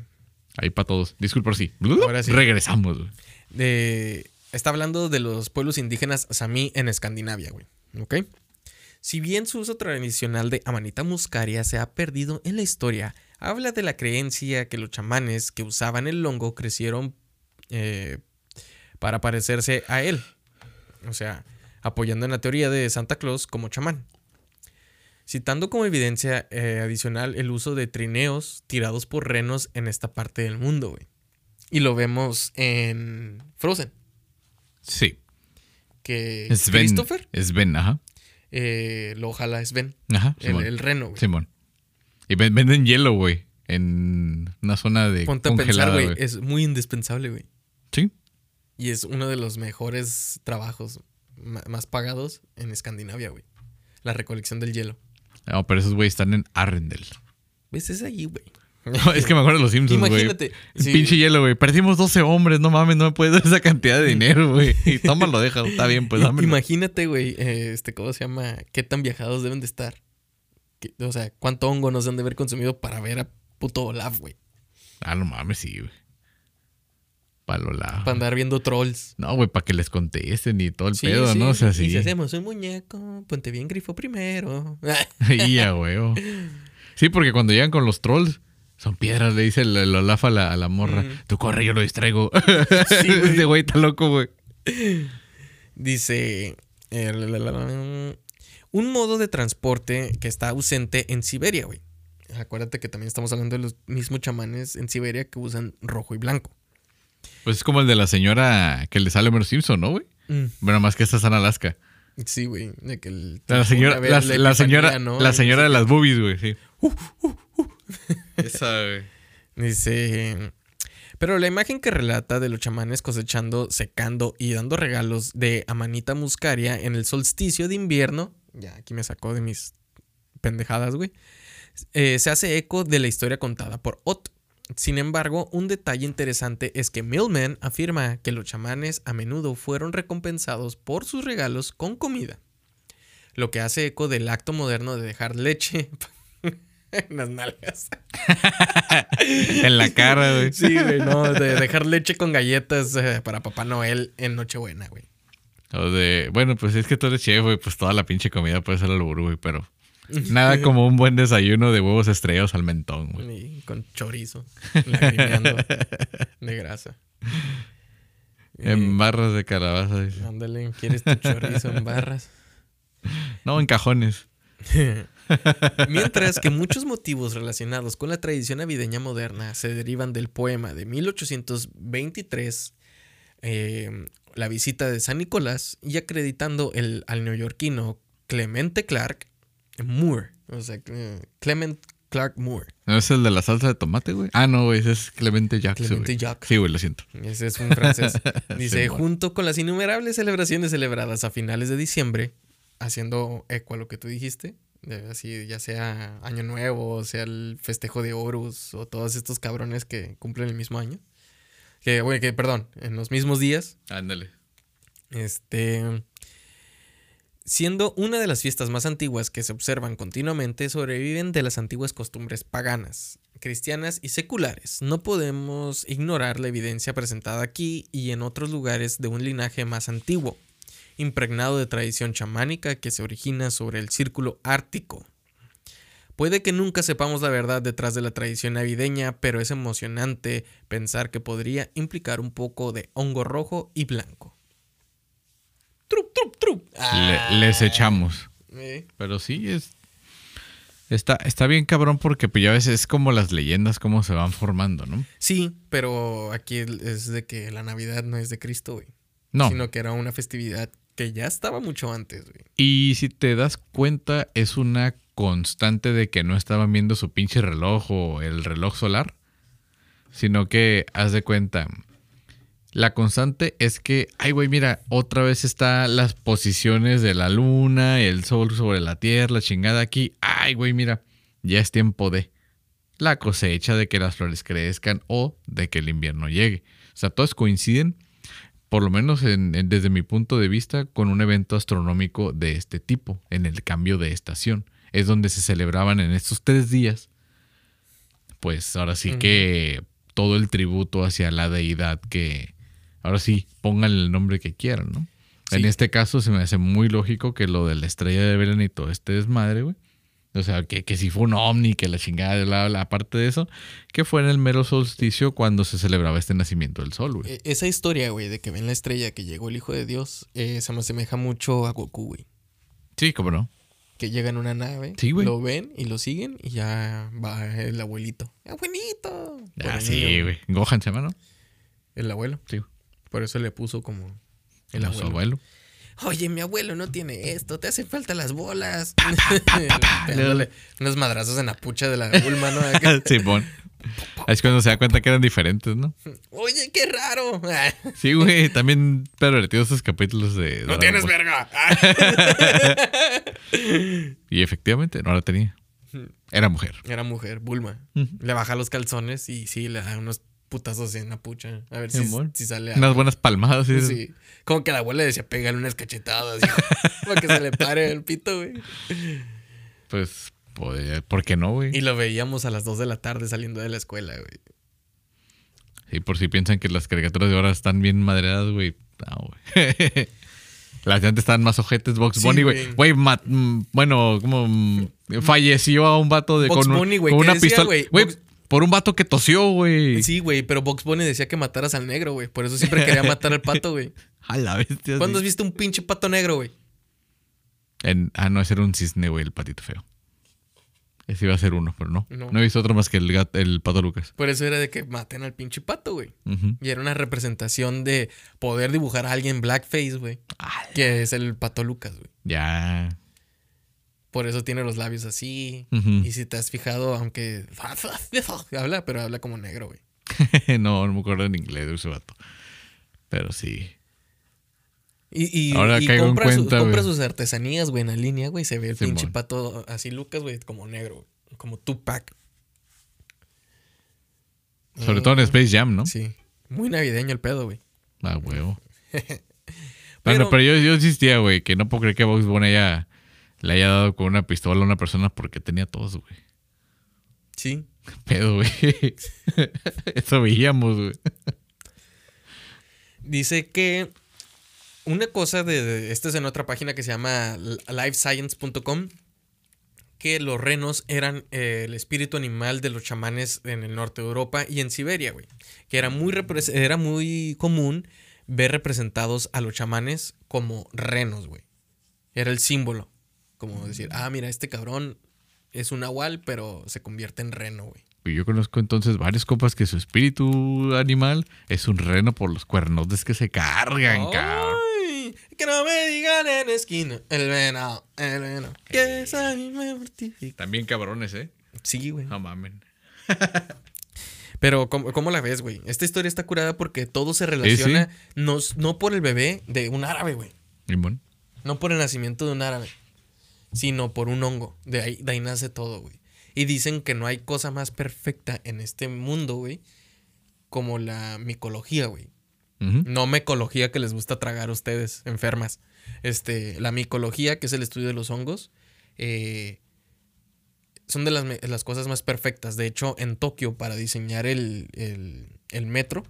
Speaker 1: Ahí para todos. Disculpa, sí.
Speaker 2: Ahora sí.
Speaker 1: Regresamos, güey.
Speaker 2: de- está hablando de los pueblos indígenas Sami en Escandinavia, güey. ¿Ok? Si bien su uso tradicional de Amanita muscaria se ha perdido en la historia, habla de la creencia que los chamanes que usaban el hongo crecieron eh, para parecerse a él. O sea, apoyando en la teoría de Santa Claus como chamán. citando como evidencia eh, adicional el uso de trineos tirados por renos en esta parte del mundo, güey. Y lo vemos en Frozen,
Speaker 1: Sí.
Speaker 2: que
Speaker 1: Sven.
Speaker 2: Christopher
Speaker 1: Sven, ajá.
Speaker 2: Eh, lo ojalá es Ben,
Speaker 1: Ajá.
Speaker 2: el, el reno, güey.
Speaker 1: Simón. Y ven- venden hielo, güey. En una zona de
Speaker 2: Ponte a pensar, güey,
Speaker 1: güey.
Speaker 2: es muy indispensable, güey.
Speaker 1: Sí.
Speaker 2: Y es uno de los mejores trabajos más pagados en Escandinavia, güey. La recolección del hielo.
Speaker 1: No, pero esos güeyes están en Arrendel.
Speaker 2: ¿Ves? Es ahí, güey.
Speaker 1: No, es que me acuerdo de los Simpsons, güey.
Speaker 2: Imagínate. Sí,
Speaker 1: Pinche hielo, güey. Perdimos 12 hombres, no mames, no me puedes dar esa cantidad de dinero, güey. Y toma, lo deja, está bien, pues dámelo.
Speaker 2: Imagínate, güey, este, ¿cómo se llama? ¿Qué tan viajados deben de estar? ¿Qué- o sea, ¿cuánto hongo nos han de haber consumido para ver a puto Olaf, güey?
Speaker 1: Ah, no mames, sí, güey. Palo la.
Speaker 2: Para andar viendo trolls.
Speaker 1: No, güey, para que les contesten y todo el
Speaker 2: Sí,
Speaker 1: pedo,
Speaker 2: sí.
Speaker 1: ¿no? O sea,
Speaker 2: Y
Speaker 1: sí.
Speaker 2: si hacemos un muñeco, ponte bien grifo primero. *laughs*
Speaker 1: Y a huevo. *laughs* Sí, porque cuando llegan con los trolls, son piedras, le dice el, el Olaf a la, a la morra.
Speaker 2: Mm.
Speaker 1: Tú corre, yo lo distraigo.
Speaker 2: Sí, *laughs* güey.
Speaker 1: Ese güey está loco, güey.
Speaker 2: Dice, eh, la, la, un modo de transporte que está ausente en Siberia, güey. Acuérdate que también estamos hablando de los mismos chamanes en Siberia que usan rojo y blanco.
Speaker 1: Pues es como el de la señora que le sale Homer Simpson, ¿no, güey? Bueno, más que esta está en Alaska.
Speaker 2: Sí, güey.
Speaker 1: La señora, la,
Speaker 2: la
Speaker 1: la señora,
Speaker 2: ¿no?
Speaker 1: la señora de las boobies, güey, sí. *laughs* Esa, güey.
Speaker 2: Dice. Pero la imagen que relata de los chamanes cosechando, secando y dando regalos de Amanita muscaria en el solsticio de invierno. Ya, aquí me sacó de mis pendejadas, güey. eh, se hace eco de la historia contada por Ott. Sin embargo, un detalle interesante es que Millman afirma que los chamanes a menudo fueron recompensados por sus regalos con comida. Lo que hace eco del acto moderno de dejar leche *laughs* *laughs* en las nalgas. *laughs*
Speaker 1: En la cara, güey.
Speaker 2: Sí, güey, no, de dejar leche con galletas eh, para Papá Noel en Nochebuena, güey.
Speaker 1: O de, bueno, pues es que tú eres chef, güey, pues toda la pinche comida puede ser al burro, güey, pero nada como un buen desayuno de huevos estrellados al mentón, güey.
Speaker 2: Y con chorizo, lagrimeando *laughs* de grasa.
Speaker 1: En barras de calabaza. dice.
Speaker 2: Ándale, ¿quieres tu chorizo en barras?
Speaker 1: No, en cajones. *laughs*
Speaker 2: Mientras que muchos motivos relacionados con la tradición navideña moderna se derivan del poema de 1823, eh, La visita de San Nicolás, y acreditando el, al neoyorquino Clemente Clark Moore. O sea, eh, Clement Clark Moore.
Speaker 1: ¿No es el de la salsa de tomate, güey? Ah, no, güey, ese es Clemente Jacques.
Speaker 2: Clemente. Jacques.
Speaker 1: Sí, güey, lo siento.
Speaker 2: Ese es un francés. *laughs* Dice,
Speaker 1: Sí,
Speaker 2: junto con las innumerables celebraciones celebradas a finales de diciembre, haciendo eco a lo que tú dijiste, así ya sea Año Nuevo, o sea el festejo de Horus, o todos estos cabrones que cumplen el mismo año. Que, güey, que, perdón, en los mismos días.
Speaker 1: Ándale.
Speaker 2: Este. Siendo una de las fiestas más antiguas que se observan continuamente, sobreviven de las antiguas costumbres paganas, cristianas y seculares. No podemos ignorar la evidencia presentada aquí y en otros lugares de un linaje más antiguo, impregnado de tradición chamánica que se origina sobre el círculo ártico. Puede que nunca sepamos la verdad detrás de la tradición navideña, pero es emocionante pensar que podría implicar un poco de hongo rojo y blanco. Trup, trup, trup.
Speaker 1: Le- les echamos.
Speaker 2: Eh,
Speaker 1: Pero sí, es. Está, está bien cabrón porque pues ya ves, es como las leyendas cómo se van formando, ¿no?
Speaker 2: Sí, pero aquí es de que la Navidad no es de Cristo, güey.
Speaker 1: No.
Speaker 2: Sino que era una festividad ya estaba mucho antes.
Speaker 1: Y si te das cuenta, es una constante de que no estaban viendo su pinche reloj o el reloj solar, sino que haz de cuenta. La constante es que, ay, güey, mira, otra vez están las posiciones de la luna, el sol sobre la tierra, la chingada aquí. Ay, güey, mira, ya es tiempo de la cosecha, de que las flores crezcan o de que el invierno llegue. O sea, todos coinciden por lo menos en- en- desde mi punto de vista, con un evento astronómico de este tipo, en el cambio de estación. Es donde se celebraban en estos tres días, pues ahora sí que todo el tributo hacia la deidad que, ahora sí, pongan el nombre que quieran, ¿no? En este caso se me hace muy lógico que lo de la estrella de Belén y todo este desmadre, güey. O sea, que, que si fue un ovni, que la chingada, bla, bla, aparte de eso, que fue en el mero solsticio cuando se celebraba este nacimiento del sol, güey.
Speaker 2: E- Esa historia, güey, de que ven la estrella que llegó el Hijo de Dios, eh, se me asemeja mucho a Goku, güey.
Speaker 1: Sí, cómo no.
Speaker 2: Que llega en una nave,
Speaker 1: Sí, güey.
Speaker 2: lo ven y lo siguen y ya va el abuelito. ¡Abuelito!
Speaker 1: Ah, sí, güey. Gohan se llama, ¿no?
Speaker 2: El abuelo.
Speaker 1: Sí.
Speaker 2: Por eso le puso como el abuelo. Oye, mi abuelo no tiene esto, te hacen falta las bolas. Pegándole *laughs* unos madrazos en la pucha de la Bulma, ¿no? *laughs*
Speaker 1: Simón. Es cuando se da cuenta que eran diferentes, ¿no?
Speaker 2: Oye, qué raro. *laughs*
Speaker 1: Sí, güey. También pervertidos esos capítulos de.
Speaker 2: No tienes
Speaker 1: Ball.
Speaker 2: verga.
Speaker 1: Y efectivamente, no la tenía. Era mujer.
Speaker 2: Era mujer, Bulma. Le baja los calzones y sí, le da unos putazos en la pucha. A ver si, sale
Speaker 1: Unas
Speaker 2: algo.
Speaker 1: buenas palmadas. ¿sí?
Speaker 2: Sí. Como que la abuela le decía, pégale unas cachetadas. hijo", *laughs* para que se le pare el pito, güey.
Speaker 1: Pues, ¿por qué no, güey?
Speaker 2: Y lo veíamos a las 2 de la tarde saliendo de la escuela, güey.
Speaker 1: Sí, por si piensan que las caricaturas de ahora están bien madreadas, güey. No, güey. *laughs* Las de antes estaban más ojetes. Box
Speaker 2: Sí,
Speaker 1: Bunny, güey.
Speaker 2: güey.
Speaker 1: Mm, bueno, como mm, falleció a un vato de
Speaker 2: Box
Speaker 1: con, un-
Speaker 2: Bunny, güey,
Speaker 1: con
Speaker 2: ¿qué
Speaker 1: una
Speaker 2: decía,
Speaker 1: pistola.
Speaker 2: güey?
Speaker 1: Güey,
Speaker 2: Box-
Speaker 1: por un vato que tosió, güey.
Speaker 2: Sí, güey, pero Box Bunny decía que mataras al negro, güey. Por eso siempre quería matar al pato, güey.
Speaker 1: A la bestia.
Speaker 2: ¿Cuándo has visto un pinche pato negro, güey?
Speaker 1: En- ah, no, ese era un cisne, güey, el patito feo. Ese iba a ser uno, pero no.
Speaker 2: No.
Speaker 1: No, he visto otro más que el, pato Lucas.
Speaker 2: Por eso era de que maten al pinche pato, güey. Y era una representación de poder dibujar a alguien blackface, güey. Que es el pato Lucas, güey.
Speaker 1: Ya.
Speaker 2: Por eso tiene los labios así. Y si te has fijado, aunque *laughs* habla, pero habla como negro, güey. *laughs*
Speaker 1: no, no me acuerdo en inglés de ese vato. Pero sí.
Speaker 2: Y, y,
Speaker 1: Ahora
Speaker 2: y
Speaker 1: caigo en
Speaker 2: compra, su- sus artesanías, güey, en la línea, güey. Se ve el pinche pato así, Lucas, güey, como negro, güey. Como Tupac.
Speaker 1: Sobre todo en Space Jam, ¿no?
Speaker 2: Mm, Sí. Muy navideño el pedo, güey.
Speaker 1: Ah, huevo. *laughs*
Speaker 2: Pero-
Speaker 1: Bueno, pero yo, yo insistía, güey, que no puedo creer que Box Bunny haya, le haya dado con una pistola a una persona porque tenía todos, güey.
Speaker 2: Sí. *laughs*
Speaker 1: Pedo, güey. *laughs* Eso veíamos, güey.
Speaker 2: Dice que una cosa de, de- esta es en otra página que se llama livescience.com que los renos eran eh, el espíritu animal de los chamanes en el norte de Europa y en Siberia, güey. Que era muy, era muy común ver representados a los chamanes como renos, güey. Era el símbolo. Como decir, ah, mira, este cabrón es un nahual, pero se convierte en reno, güey.
Speaker 1: Y yo conozco entonces varios copas que su espíritu animal es un reno por los cuernotes que se cargan, cabrón.
Speaker 2: Que no me digan en esquina. El venado, el venado. Que es a mí me mortifica.
Speaker 1: También cabrones, ¿eh?
Speaker 2: Sí, güey.
Speaker 1: No mamen. *laughs*
Speaker 2: Pero, ¿cómo, cómo la ves, güey? Esta historia está curada porque todo se relaciona No, no por el bebé de un árabe, güey. No por el nacimiento de un árabe. Sino por un hongo. De ahí, de ahí nace todo, güey. Y dicen que no hay cosa más perfecta en este mundo, güey. Como la micología, güey. No mecología que les gusta tragar a ustedes, enfermas. Este, la micología, que es el estudio de los hongos, eh, son de las, las cosas más perfectas. De hecho, en Tokio, para diseñar el, el- el metro.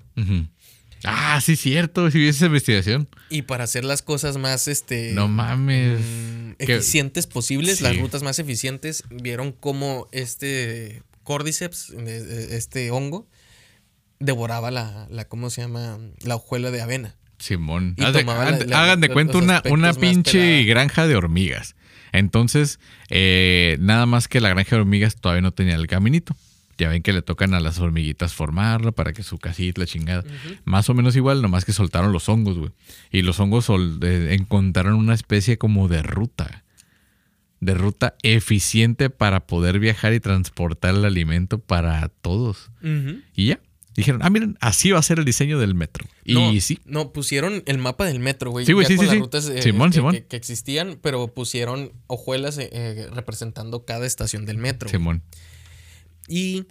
Speaker 1: Ah, sí, cierto. Si vi esa investigación.
Speaker 2: y para hacer las cosas más este,
Speaker 1: No mames.
Speaker 2: mm, eficientes posibles,
Speaker 1: Sí.
Speaker 2: las rutas más eficientes, vieron cómo este cordyceps, este hongo, devoraba la, la, ¿cómo se llama? La hojuela de avena.
Speaker 1: Simón.
Speaker 2: Y
Speaker 1: hagan
Speaker 2: la-
Speaker 1: de-
Speaker 2: la-
Speaker 1: hagan de
Speaker 2: los
Speaker 1: cuenta una, una pinche granja de hormigas. Entonces, eh, nada más que la granja de hormigas todavía no tenía el caminito. Ya ven que le tocan a las hormiguitas formarlo para que su casita, la chingada. Más o menos igual, nomás que soltaron los hongos, güey. Y los hongos encontraron una especie como de ruta. De ruta eficiente para poder viajar y transportar el alimento para todos. Y ya. Dijeron, ah, miren, así va a ser el diseño del metro. Y sí.
Speaker 2: No, pusieron el mapa del metro, güey.
Speaker 1: Sí, güey,
Speaker 2: ya
Speaker 1: sí,
Speaker 2: con
Speaker 1: sí,
Speaker 2: las
Speaker 1: sí.
Speaker 2: rutas eh,
Speaker 1: Simón,
Speaker 2: que,
Speaker 1: Simón.
Speaker 2: Que, que existían, pero pusieron hojuelas eh, eh, representando cada estación del metro.
Speaker 1: Simón.
Speaker 2: Y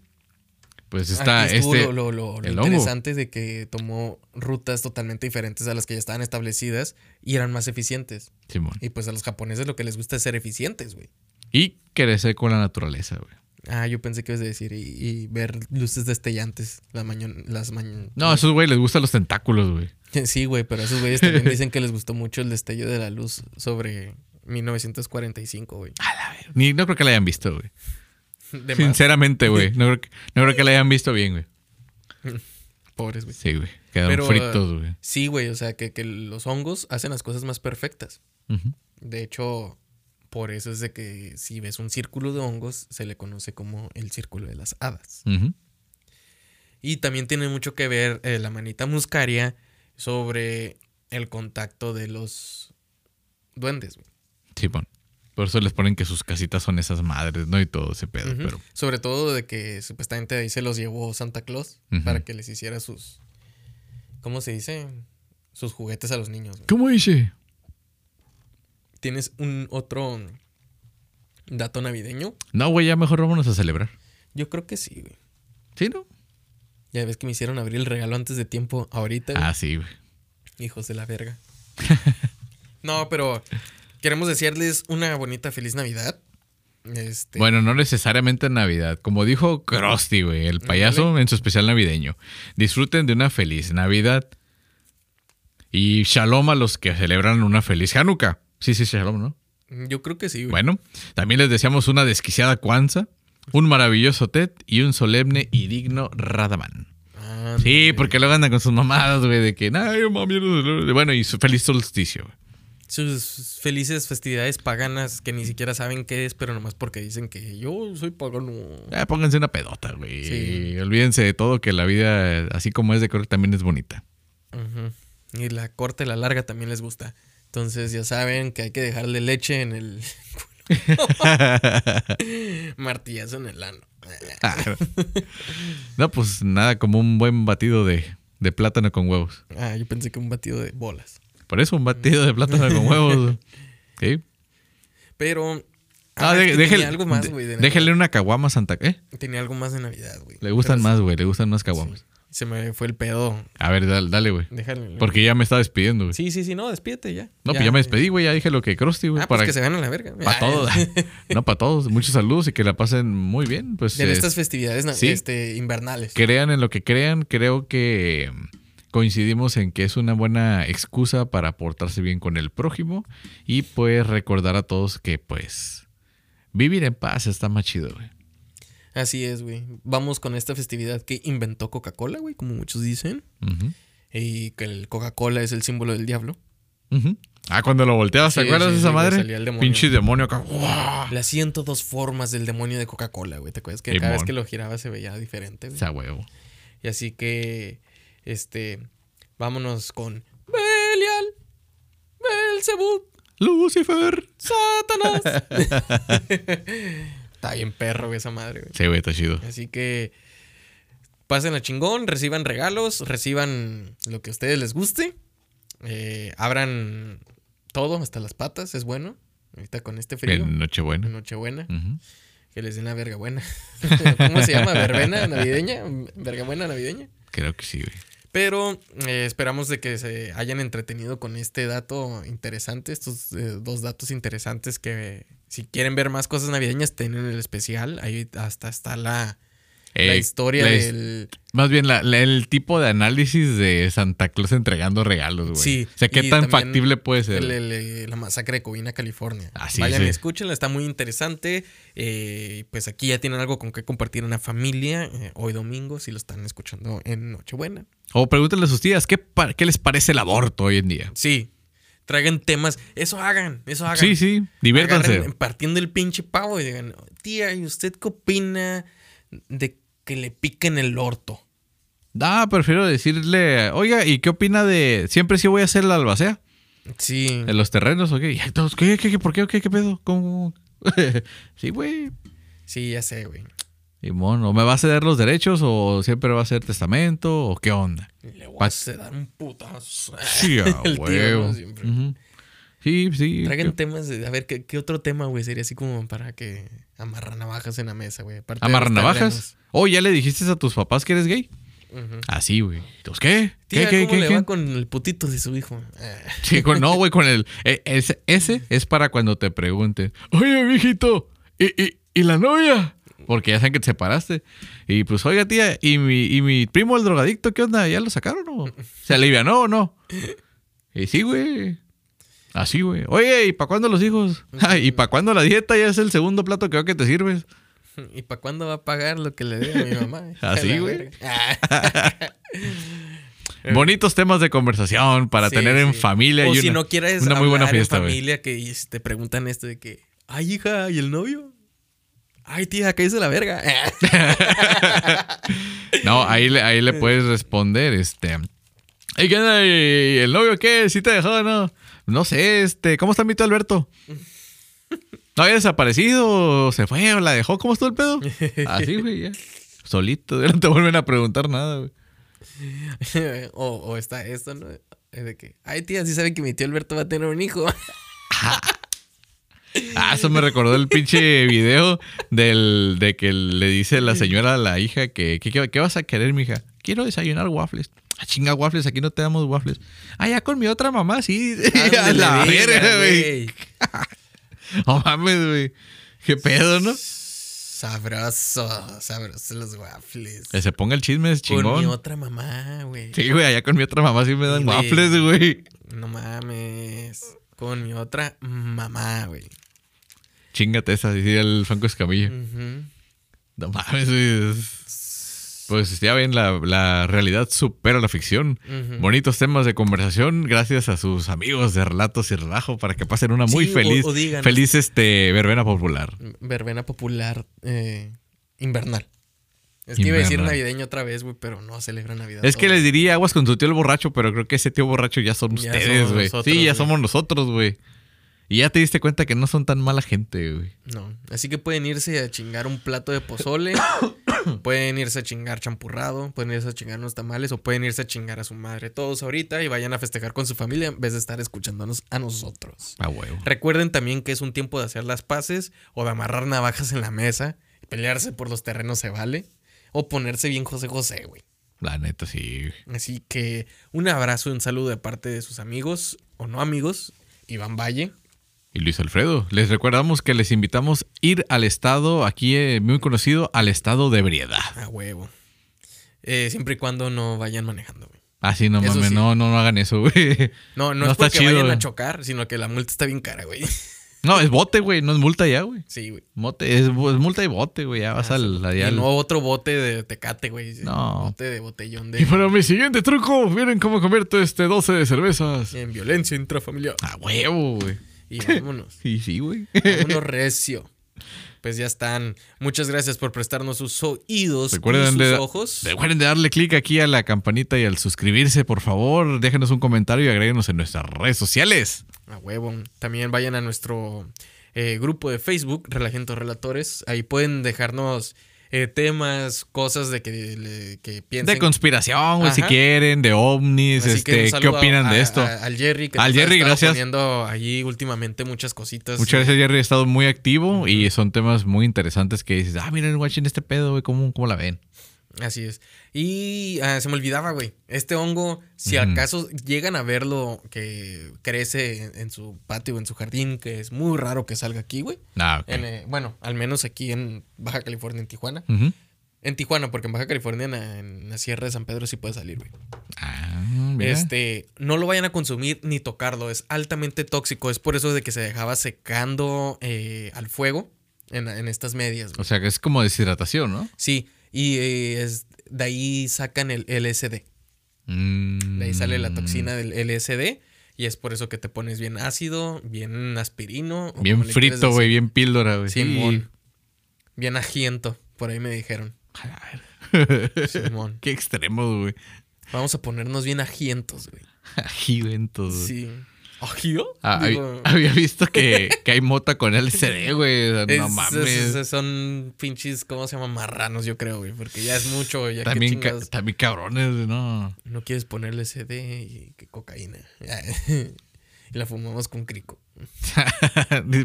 Speaker 1: Pues está
Speaker 2: aquí
Speaker 1: este.
Speaker 2: lo, lo- lo- interesante de que tomó rutas totalmente diferentes a las que ya estaban establecidas y eran más eficientes.
Speaker 1: Simón.
Speaker 2: Y pues a los japoneses lo que les gusta es ser eficientes, güey.
Speaker 1: Y crecer con la naturaleza, güey.
Speaker 2: Ah, yo pensé que ibas a decir y, y ver luces destellantes la mañana, las mañanas.
Speaker 1: No, a esos güey les gustan los tentáculos, güey. *laughs*
Speaker 2: Sí, güey, pero a esos güeyes también *laughs* dicen que les gustó mucho el destello de la luz sobre 1945, güey.
Speaker 1: Ni no creo que la hayan visto, güey. *laughs* Sinceramente, güey. No creo, que, no creo que la hayan visto bien, güey.
Speaker 2: pobres, güey.
Speaker 1: Sí, güey. Quedaron
Speaker 2: Pero,
Speaker 1: fritos, güey.
Speaker 2: Sí, güey, o sea, que, que los hongos hacen las cosas más perfectas. De hecho, Por eso es de que si ves un círculo de hongos, se le conoce como el círculo de las hadas. Y también tiene mucho que ver eh, la manita muscaria sobre el contacto de los duendes. güey.
Speaker 1: Sí, pon. Por eso les ponen que sus casitas son esas madres, ¿no? Y todo ese pedo, pero.
Speaker 2: Sobre todo de que supuestamente ahí se los llevó Santa Claus para que les hiciera sus. ¿Cómo se dice? Sus juguetes a los niños. güey.
Speaker 1: ¿Cómo dice?
Speaker 2: ¿Tienes un otro dato navideño?
Speaker 1: No, güey, ya mejor vámonos a celebrar.
Speaker 2: Yo creo que sí, güey.
Speaker 1: ¿Sí, no?
Speaker 2: Ya ves que me hicieron abrir el regalo antes de tiempo ahorita. güey.
Speaker 1: Ah, sí, güey.
Speaker 2: Hijos de la verga. *laughs* no, pero queremos desearles una bonita feliz Navidad. Este,
Speaker 1: Bueno, no necesariamente en Navidad. Como dijo Krusty, güey, el payaso en su especial navideño. Disfruten de una feliz Navidad. Y shalom a los que celebran una feliz Hanukkah. Sí, sí, shalom, ¿no?
Speaker 2: yo creo que sí, güey.
Speaker 1: Bueno, también les deseamos una desquiciada Kwanzaa, un maravilloso Tet y un solemne y digno Radaman.
Speaker 2: Ah,
Speaker 1: Sí, porque luego andan con sus mamadas, güey, de que, ay, mami, no sé". bueno, y su feliz solsticio. güey.
Speaker 2: Sus felices festividades paganas que ni siquiera saben qué es, pero nomás porque dicen que yo soy pagano.
Speaker 1: Eh, pónganse una pedota, güey.
Speaker 2: Sí.
Speaker 1: Olvídense de todo, que la vida, así como es de correr, también es bonita.
Speaker 2: Ujú. Y la corta y la larga también les gusta. Entonces ya saben que hay que dejarle leche en el *laughs* martillazo en el ano.
Speaker 1: Ah. no, pues nada, como un buen batido de, de plátano con huevos.
Speaker 2: Ah, yo pensé que un batido de bolas.
Speaker 1: Por eso, un batido de plátano con huevos. *laughs* Sí.
Speaker 2: Pero.
Speaker 1: Ah,
Speaker 2: ah,
Speaker 1: de-
Speaker 2: tenía algo más, güey.
Speaker 1: déjele una caguama Santa. ¿Eh?
Speaker 2: Tenía algo más de Navidad, güey.
Speaker 1: Le gustan
Speaker 2: Pero
Speaker 1: más, güey. Le gustan más caguamas.
Speaker 2: Se me fue el pedo.
Speaker 1: A ver, dale, dale, güey.
Speaker 2: Déjale.
Speaker 1: Porque ya me estaba despidiendo, güey.
Speaker 2: Sí, sí, sí, no, despídete ya.
Speaker 1: No, pues ya me despedí, güey. Ya dije lo que Krusty, güey.
Speaker 2: Ah, pues
Speaker 1: para
Speaker 2: que se van a la verga.
Speaker 1: Para todos. *laughs* no, para todos. Muchos saludos y que la pasen muy bien. Pues
Speaker 2: De
Speaker 1: eh,
Speaker 2: estas festividades
Speaker 1: sí.
Speaker 2: este, invernales.
Speaker 1: crean en lo que crean. Creo que mm, coincidimos en que es una buena excusa para portarse bien con el prójimo y pues recordar a todos que pues vivir en paz está más chido, güey.
Speaker 2: Así es, güey. Vamos con esta festividad que inventó Coca-Cola, güey, como muchos dicen. Y que el Coca-Cola es el símbolo del diablo.
Speaker 1: Ah, cuando lo volteabas, ¿te
Speaker 2: Sí,
Speaker 1: acuerdas
Speaker 2: sí,
Speaker 1: de esa
Speaker 2: sí,
Speaker 1: madre?
Speaker 2: salía el demonio.
Speaker 1: Pinche demonio acá. ¡guau!
Speaker 2: Las 102 formas del demonio de Coca-Cola, güey. ¿Te acuerdas que cada vez que lo giraba se veía diferente, güey?
Speaker 1: Esa huevo.
Speaker 2: Y así que, este, vámonos con Belial, Belzebub,
Speaker 1: Lucifer.
Speaker 2: Satanás. *laughs* *laughs* Está bien perro güey, esa madre, güey.
Speaker 1: Sí, güey, está chido.
Speaker 2: Así que pasen a chingón, reciban regalos, reciban lo que a ustedes les guste. eh, abran todo, hasta las patas, es bueno. Ahorita con este frío.
Speaker 1: En Nochebuena.
Speaker 2: Nochebuena. Que les den la verga buena. *laughs* ¿Cómo se llama? ¿Verbena navideña? ¿Verga buena navideña?
Speaker 1: Creo que sí, güey.
Speaker 2: Pero eh, esperamos de que se hayan entretenido con este dato interesante, estos eh, dos datos interesantes que si quieren ver más cosas navideñas tienen el especial, ahí hasta está la, la historia
Speaker 1: la
Speaker 2: del...
Speaker 1: Más bien la- el tipo de análisis de Santa Claus entregando regalos, güey.
Speaker 2: Sí,
Speaker 1: O sea, qué tan factible puede ser.
Speaker 2: el- el- eh, la masacre de Covina, California.
Speaker 1: Ah, sí,
Speaker 2: Vayan
Speaker 1: sí.
Speaker 2: y escúchenla, está muy interesante. eh, pues aquí ya tienen algo con que compartir en la familia, eh, hoy domingo, si lo están escuchando en Nochebuena.
Speaker 1: O pregúntenle a sus tías, ¿qué, ¿qué les parece el aborto hoy en día?
Speaker 2: Sí, traigan temas, eso hagan, eso hagan.
Speaker 1: Sí, sí, diviértanse.
Speaker 2: Agarren partiendo el pinche pavo y digan, tía, ¿y usted qué opina de que le piquen el orto?
Speaker 1: Ah, prefiero decirle, oiga, ¿y qué opina de siempre sí voy a hacer la albacea?
Speaker 2: Sí.
Speaker 1: ¿En los terrenos o qué? ¿Qué, qué, qué, por qué, qué, qué pedo? ¿Cómo? *laughs* sí, güey.
Speaker 2: Sí, ya sé, güey.
Speaker 1: Simón, ¿o me va a ceder los derechos o siempre va a ser testamento o qué onda?
Speaker 2: Le voy a dar un putazo.
Speaker 1: Sí, *laughs* a
Speaker 2: El
Speaker 1: huevo. Sí, sí.
Speaker 2: Traigan
Speaker 1: ¿qué-
Speaker 2: temas de, a ver, ¿qué, qué otro tema, güey? Sería así como para que amarran navajas en la mesa, güey.
Speaker 1: ¿Amarran navajas? Oh, ¿ya le dijiste a tus papás que eres gay? Así, güey. ¿Entonces qué?
Speaker 2: Tía,
Speaker 1: ¿Qué, qué,
Speaker 2: ¿cómo
Speaker 1: qué,
Speaker 2: le
Speaker 1: qué?
Speaker 2: va con el putito de su hijo? *laughs*
Speaker 1: Sí, con- no, güey, con el. eh, Ese, ese es para cuando te pregunten, oye, mijito, ¿y, y, y la novia? Porque ya saben que te separaste. Y pues, oiga, tía, ¿y mi, y mi primo el drogadicto qué onda? ¿Ya lo sacaron o se alivianó o no? Y sí, güey. Así, güey. Oye, ¿y para cuándo los hijos? *laughs* ¿Y para cuándo la dieta? Ya es el segundo plato que veo que te sirves. *laughs*
Speaker 2: ¿Y para cuándo va a pagar lo que le dé a mi mamá? *laughs*
Speaker 1: Así, güey.
Speaker 2: Ah.
Speaker 1: Bonitos temas de conversación para
Speaker 2: Sí,
Speaker 1: tener en
Speaker 2: sí.
Speaker 1: familia
Speaker 2: O
Speaker 1: y
Speaker 2: si
Speaker 1: una,
Speaker 2: no quieres
Speaker 1: una muy buena
Speaker 2: en
Speaker 1: fiesta, güey.
Speaker 2: familia que te preguntan esto de que, Ay, hija, ¿y el novio? Ay, tía, ¿qué dice la verga? *laughs*
Speaker 1: No, ahí le, ahí le puedes responder, este. "Ey, ¿qué onda? ¿Y ¿El novio qué? ¿Sí te dejó o no? No sé, este. ¿Cómo está mi tío Alberto? ¿No había desaparecido? ¿O ¿Se fue o la dejó? ¿Cómo estuvo el pedo? Así, güey, ya. Solito, ya no te vuelven a preguntar nada, güey. *laughs*
Speaker 2: o, o está esto, ¿no? Es de que, ay, tía, sí saben que mi tío Alberto va a tener un hijo.
Speaker 1: Ah, eso me recordó el pinche video del, de que le dice la señora a la hija que, que- que- ¿qué vas a querer, mija? Quiero desayunar waffles. Ah, chinga waffles, aquí no te damos waffles. Ah, ya con mi otra mamá, sí. *laughs* a la verga, güey. *laughs* No mames, güey. ¿Qué pedo, no?
Speaker 2: Sabroso, sabrosos los waffles.
Speaker 1: Que se ponga el chisme, es
Speaker 2: Con mi
Speaker 1: chingón.
Speaker 2: otra mamá, güey.
Speaker 1: Sí, güey, allá con mi otra mamá sí me dan waffles, güey.
Speaker 2: No mames. Con mi otra mamá, güey.
Speaker 1: Chingate esa, decía el Franco Escamilla. No mames, güey. Pues ya ven, la, la realidad supera la ficción. Bonitos temas de conversación gracias a sus amigos de Relatos y Relajo para que pasen una muy
Speaker 2: Sí,
Speaker 1: feliz,
Speaker 2: o
Speaker 1: feliz este, verbena popular.
Speaker 2: Verbena popular eh, invernal. Es que iba a decir navideño otra vez, güey, pero no celebra Navidad.
Speaker 1: Es que les diría aguas con tu tío el borracho, pero creo que ese tío borracho ya son
Speaker 2: Ya
Speaker 1: ustedes, güey. Sí, ya somos nosotros, güey. Y ya te diste cuenta que no son tan mala gente, güey.
Speaker 2: No, así que pueden irse a chingar un plato de pozole, *coughs* pueden irse a chingar champurrado, pueden irse a chingar unos tamales o pueden irse a chingar a su madre todos ahorita y vayan a festejar con su familia en vez de estar escuchándonos a nosotros.
Speaker 1: A huevo.
Speaker 2: Recuerden también que es un tiempo de hacer las paces o de amarrar navajas en la mesa, pelearse por los terrenos se vale o ponerse bien José José, güey.
Speaker 1: La neta, sí.
Speaker 2: Así que un abrazo y un saludo de parte de sus amigos o no amigos, Iván Valle.
Speaker 1: Y Luis Alfredo, les recordamos que les invitamos a ir al estado, aquí eh, muy conocido, al estado de ebriedad.
Speaker 2: A huevo. Eh, siempre y cuando no vayan manejando, güey.
Speaker 1: Así no
Speaker 2: Eso
Speaker 1: mames,
Speaker 2: sí.
Speaker 1: no, no, no hagan eso, güey.
Speaker 2: No, no, *laughs*
Speaker 1: No
Speaker 2: es porque
Speaker 1: chido,
Speaker 2: vayan a chocar, sino que la multa está bien cara, güey.
Speaker 1: No, es bote, güey, no es multa ya, güey.
Speaker 2: Sí, güey.
Speaker 1: Mote, es, es multa y bote, güey, ya vas
Speaker 2: Ah,
Speaker 1: al...
Speaker 2: sí.
Speaker 1: allá
Speaker 2: Y
Speaker 1: al-
Speaker 2: no otro bote de tecate, güey.
Speaker 1: No.
Speaker 2: Bote de botellón
Speaker 1: Y
Speaker 2: de...
Speaker 1: para mi siguiente truco, miren cómo convierto este 12 de cervezas.
Speaker 2: En violencia intrafamiliar.
Speaker 1: A huevo, güey.
Speaker 2: Y vámonos. *laughs*
Speaker 1: Sí, sí, güey.
Speaker 2: vámonos recio. Pues ya están. Muchas gracias por prestarnos sus oídos
Speaker 1: Recuerden
Speaker 2: y sus
Speaker 1: de,
Speaker 2: ojos.
Speaker 1: recuerden de darle clic aquí a la campanita y al suscribirse, por favor. Déjenos un comentario y agréguenos en nuestras redes sociales.
Speaker 2: A huevo. También vayan a nuestro eh, grupo de Facebook, Relajentos Relatores. Ahí pueden dejarnos eh, temas, cosas de que, que piensen.
Speaker 1: De conspiración, güey, si quieren, de ovnis,
Speaker 2: Así
Speaker 1: este, ¿qué opinan
Speaker 2: a-
Speaker 1: de esto?
Speaker 2: a- al Jerry, que
Speaker 1: Al Jerry, gracias.
Speaker 2: poniendo allí últimamente muchas cositas.
Speaker 1: Muchas gracias, Jerry. Ha estado muy activo y son temas muy interesantes que dices, ah, miren, watching este pedo, güey, ¿cómo, ¿cómo la ven?
Speaker 2: Así es. Y ah, se me olvidaba, güey. Este hongo, si acaso llegan a verlo que crece en, en su patio o en su jardín, que es muy raro que salga aquí, güey.
Speaker 1: Ah, ok.
Speaker 2: En, eh, bueno, al menos aquí en Baja California, en Tijuana. En Tijuana, porque en Baja California, en la, en la Sierra de San Pedro, sí puede salir, güey.
Speaker 1: Ah, mira.
Speaker 2: Este, no lo vayan a consumir ni tocarlo. Es altamente tóxico. Es por eso de que se dejaba secando eh, al fuego en, en estas medias. güey.
Speaker 1: O sea, que es como deshidratación, ¿no?
Speaker 2: Sí, y eh, es, de ahí sacan el LSD.
Speaker 1: Mm.
Speaker 2: De ahí sale la toxina del LSD. Y es por eso que te pones bien ácido, bien aspirino.
Speaker 1: Bien frito, güey, bien píldora, güey.
Speaker 2: Simón. Bien ajiento. Por ahí me dijeron. Simón. *laughs*
Speaker 1: Qué extremos, güey.
Speaker 2: Vamos a ponernos bien ajientos, güey. *laughs*
Speaker 1: Ajiventos. güey.
Speaker 2: Sí.
Speaker 1: Ah,
Speaker 2: Digo, *laughs*
Speaker 1: había, visto que, que hay mota con LCD, *laughs* güey. O sea, No
Speaker 2: es-
Speaker 1: mames.
Speaker 2: es- es- son pinches, ¿cómo se llama? Marranos, yo creo, güey. Porque ya es mucho, güey.
Speaker 1: También, ca- también cabrones, no.
Speaker 2: no quieres ponerle CD y que cocaína. *laughs* y la fumamos con crico.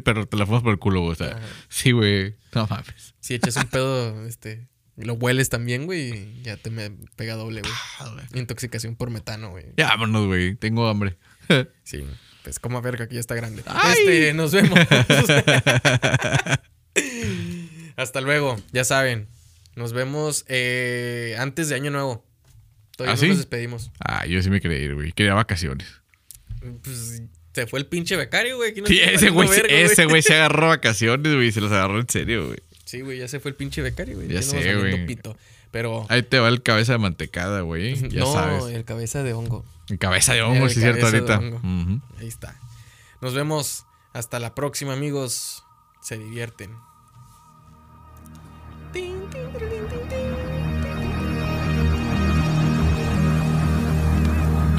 Speaker 1: Pero te la fumas por el culo, güey. O sea,
Speaker 2: Ajá.
Speaker 1: sí, güey. No mames.
Speaker 2: Si echas un pedo, este, lo hueles también, güey, ya te me pega doble, güey. Intoxicación por metano, güey.
Speaker 1: Ya vámonos, güey. Tengo hambre. *laughs*
Speaker 2: Sí, pues como verga que ya está grande.
Speaker 1: ¡Ay!
Speaker 2: Este, nos vemos. *laughs* Hasta luego, ya saben. Nos vemos eh, antes de Año Nuevo. Todavía
Speaker 1: ¿Ah,
Speaker 2: no
Speaker 1: sí?
Speaker 2: nos despedimos.
Speaker 1: Ah, yo sí me quería ir, güey. Quería vacaciones.
Speaker 2: Pues se fue el pinche becario, güey.
Speaker 1: Sí, ese güey, se-
Speaker 2: verga,
Speaker 1: ese güey se *laughs* agarró vacaciones, güey. Se los agarró en serio, güey.
Speaker 2: Sí, güey, ya se fue el pinche becario, güey.
Speaker 1: Ya
Speaker 2: nos
Speaker 1: sé, güey.
Speaker 2: Pero
Speaker 1: Ahí te va el cabeza de mantecada, güey. Ya
Speaker 2: no,
Speaker 1: sabes.
Speaker 2: el cabeza de hongo.
Speaker 1: Cabeza de hongo, sí, es cierto, ahorita.
Speaker 2: Ahí está. Nos vemos. Hasta la próxima, amigos. se divierten.
Speaker 1: ¿Qué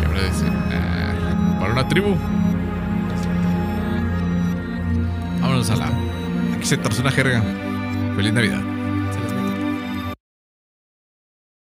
Speaker 1: habrá de ser? Ah, para una tribu. Vámonos a la. Aquí se torce una jerga. Feliz Navidad.